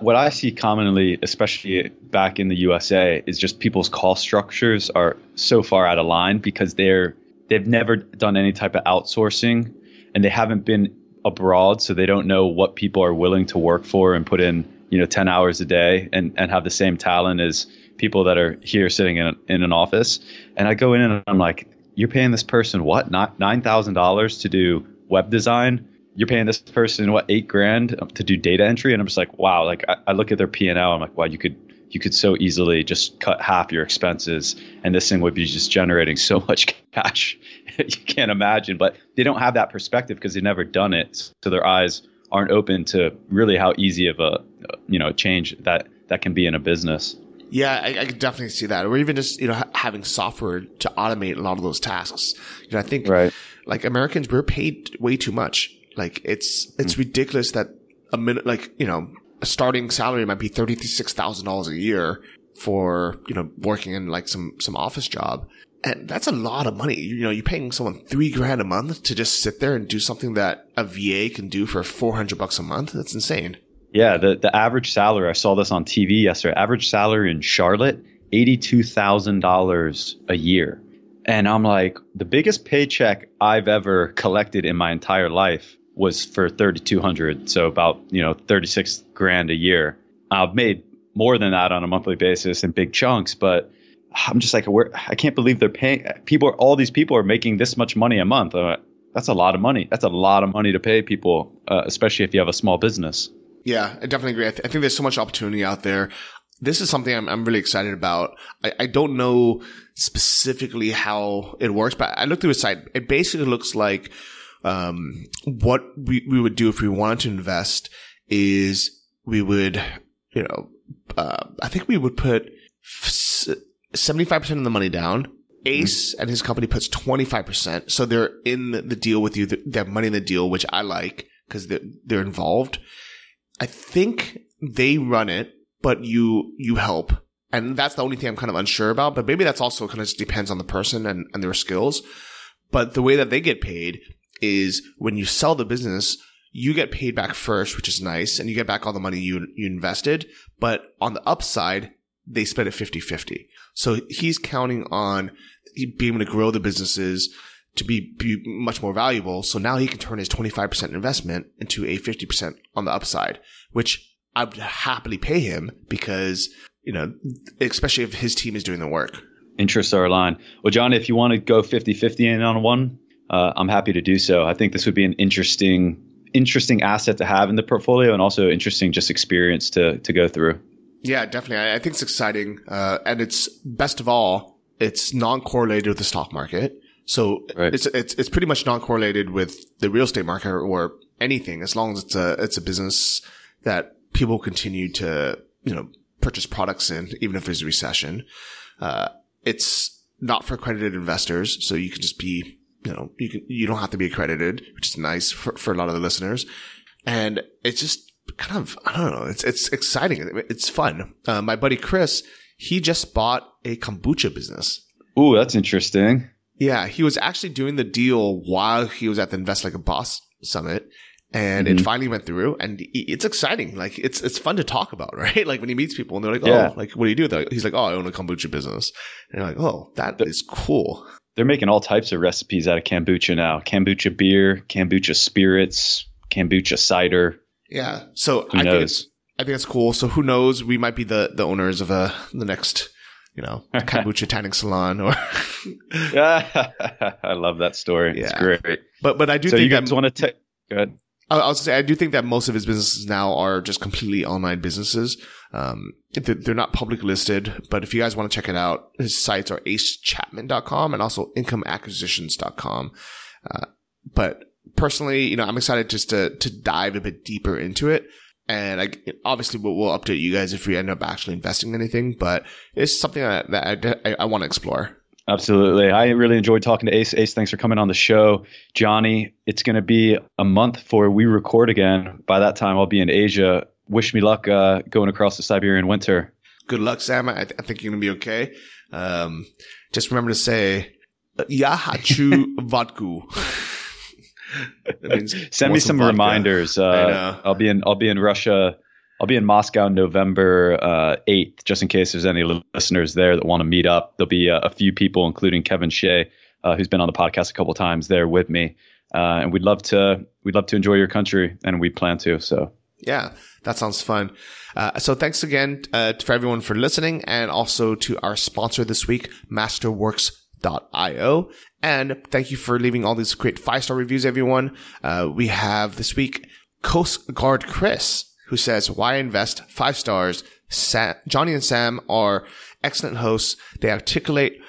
S3: what I see commonly, especially back in the USA, is just people's cost structures are so far out of line because they're they've never done any type of outsourcing and they haven't been abroad, so they don't know what people are willing to work for and put in you know 10 hours a day and, and have the same talent as people that are here sitting in, in an office. And I go in and I'm like, you're paying this person what? Not $9,000 to do web design. You're paying this person what eight grand to do data entry, and I'm just like, wow. Like I, I look at their P and L, I'm like, wow, you could you could so easily just cut half your expenses, and this thing would be just generating so much cash *laughs* you can't imagine. But they don't have that perspective because they've never done it, so their eyes aren't open to really how easy of a you know change that that can be in a business.
S1: Yeah, I, I can definitely see that. Or even just, you know, ha- having software to automate a lot of those tasks. You know, I think right. like Americans, we're paid way too much. Like it's, it's mm. ridiculous that a minute, like, you know, a starting salary might be $36,000 a year for, you know, working in like some, some office job. And that's a lot of money. You know, you're paying someone three grand a month to just sit there and do something that a VA can do for 400 bucks a month. That's insane.
S3: Yeah, the, the average salary, I saw this on TV yesterday, average salary in Charlotte, $82,000 a year. And I'm like, the biggest paycheck I've ever collected in my entire life was for 3,200. So about, you know, 36 grand a year. I've made more than that on a monthly basis in big chunks, but I'm just like, we're, I can't believe they're paying people. All these people are making this much money a month. That's a lot of money. That's a lot of money to pay people, uh, especially if you have a small business.
S1: Yeah, I definitely agree. I, th- I, think there's so much opportunity out there. This is something I'm, I'm really excited about. I, I, don't know specifically how it works, but I looked through the site. It basically looks like um, what we, we would do if we wanted to invest is we would, you know, uh, I think we would put 75% of the money down. Ace mm-hmm. and his company puts 25%. So they're in the deal with you. They have money in the deal, which I like because they're, they're involved. I think they run it, but you, you help. And that's the only thing I'm kind of unsure about. But maybe that's also kind of just depends on the person and, and their skills. But the way that they get paid is when you sell the business, you get paid back first, which is nice, and you get back all the money you, you invested. But on the upside, they split it 50 50. So he's counting on being able to grow the businesses to be, be much more valuable. So now he can turn his 25% investment into a 50% on the upside, which I would happily pay him because, you know, especially if his team is doing the work.
S3: Interests are aligned. Well, John, if you want to go 50 50 in on one, uh, I'm happy to do so. I think this would be an interesting, interesting asset to have in the portfolio and also interesting just experience to, to go through.
S1: Yeah, definitely. I, I think it's exciting. Uh, and it's best of all, it's non-correlated with the stock market. So right. it's, it's, it's pretty much non-correlated with the real estate market or anything as long as it's a, it's a business that people continue to, you know, purchase products in, even if there's a recession. Uh, it's not for accredited investors. So you can just be, you know, you can, you don't have to be accredited, which is nice for, for a lot of the listeners. And it's just kind of, I don't know. It's, it's exciting. It's fun. Uh, my buddy Chris, he just bought a kombucha business.
S3: Ooh, that's interesting.
S1: Yeah. He was actually doing the deal while he was at the Invest Like a Boss summit and mm-hmm. it finally went through and it's exciting. Like it's, it's fun to talk about, *laughs* right? Like when he meets people and they're like, yeah. Oh, like what do you do? He's like, Oh, I own a kombucha business. And you're like, Oh, that is cool.
S3: They're making all types of recipes out of kombucha now. Kombucha beer, kombucha spirits, kombucha cider.
S1: Yeah. So who I knows? think it's I think it's cool. So who knows? We might be the the owners of a uh, the next you know *laughs* kombucha tanning salon or. *laughs*
S3: I love that story. Yeah. It's great.
S1: But but I do
S3: so
S1: think
S3: you guys want to take. Good.
S1: I, I was say I do think that most of his businesses now are just completely online businesses. Um, they're not public listed, but if you guys want to check it out, his sites are acechapman.com and also incomeacquisitions.com. Uh, but personally, you know, I'm excited just to to dive a bit deeper into it. And I, obviously, we'll, we'll, update you guys if we end up actually investing in anything. But it's something that, that I, I, I want to explore.
S3: Absolutely. I really enjoyed talking to Ace. Ace, thanks for coming on the show. Johnny, it's going to be a month before we record again. By that time, I'll be in Asia. Wish me luck uh, going across the Siberian winter.
S1: Good luck, Sam. I, th- I think you're going to be okay. Um, just remember to say, Yahachu *laughs* Vodku. *laughs* *laughs*
S3: Send me some reminders. Uh, I'll be in I'll be in Russia. I'll be in Moscow November uh, eighth, uh, just in case there's any listeners there that want to meet up. There'll be a, a few people, including Kevin Shea, uh, who's been on the podcast a couple times, there with me, uh, and we'd love to we'd love to enjoy your country, and we plan to. So
S1: yeah, that sounds fun. Uh, so thanks again uh, for everyone for listening, and also to our sponsor this week, Masterworks.io. And thank you for leaving all these great five star reviews, everyone. Uh, we have this week Coast Guard Chris, who says, Why invest? Five stars. Sam, Johnny and Sam are excellent hosts. They articulate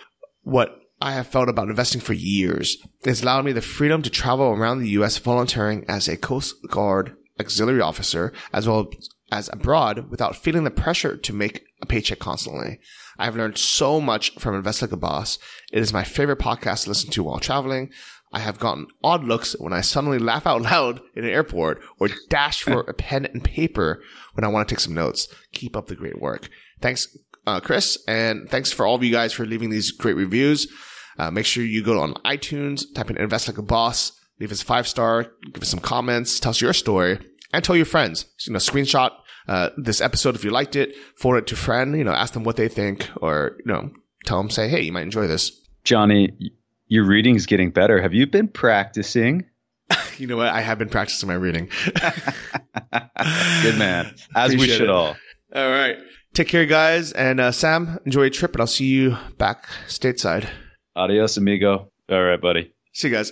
S1: what I have felt about investing for years. It's allowed me the freedom to travel around the U.S. volunteering as a Coast Guard auxiliary officer, as well as abroad without feeling the pressure to make a paycheck constantly. I've learned so much from Invest Like a Boss. It is my favorite podcast to listen to while traveling. I have gotten odd looks when I suddenly laugh out loud in an airport or dash for a pen and paper when I want to take some notes. Keep up the great work. Thanks, uh, Chris, and thanks for all of you guys for leaving these great reviews. Uh, make sure you go on iTunes, type in Invest Like a Boss, leave us a five star, give us some comments, tell us your story, and tell your friends. You know, screenshot uh, this episode if you liked it, forward it to friend, you know, ask them what they think or, you know, tell them, say, hey, you might enjoy this.
S3: Johnny, your reading's getting better. Have you been practicing? *laughs*
S1: you know what? I have been practicing my reading. *laughs*
S3: Good man. As Appreciate we should it. all.
S1: All right. Take care, guys. And uh, Sam, enjoy your trip, and I'll see you back stateside.
S4: Adios, amigo. All right, buddy.
S1: See you guys.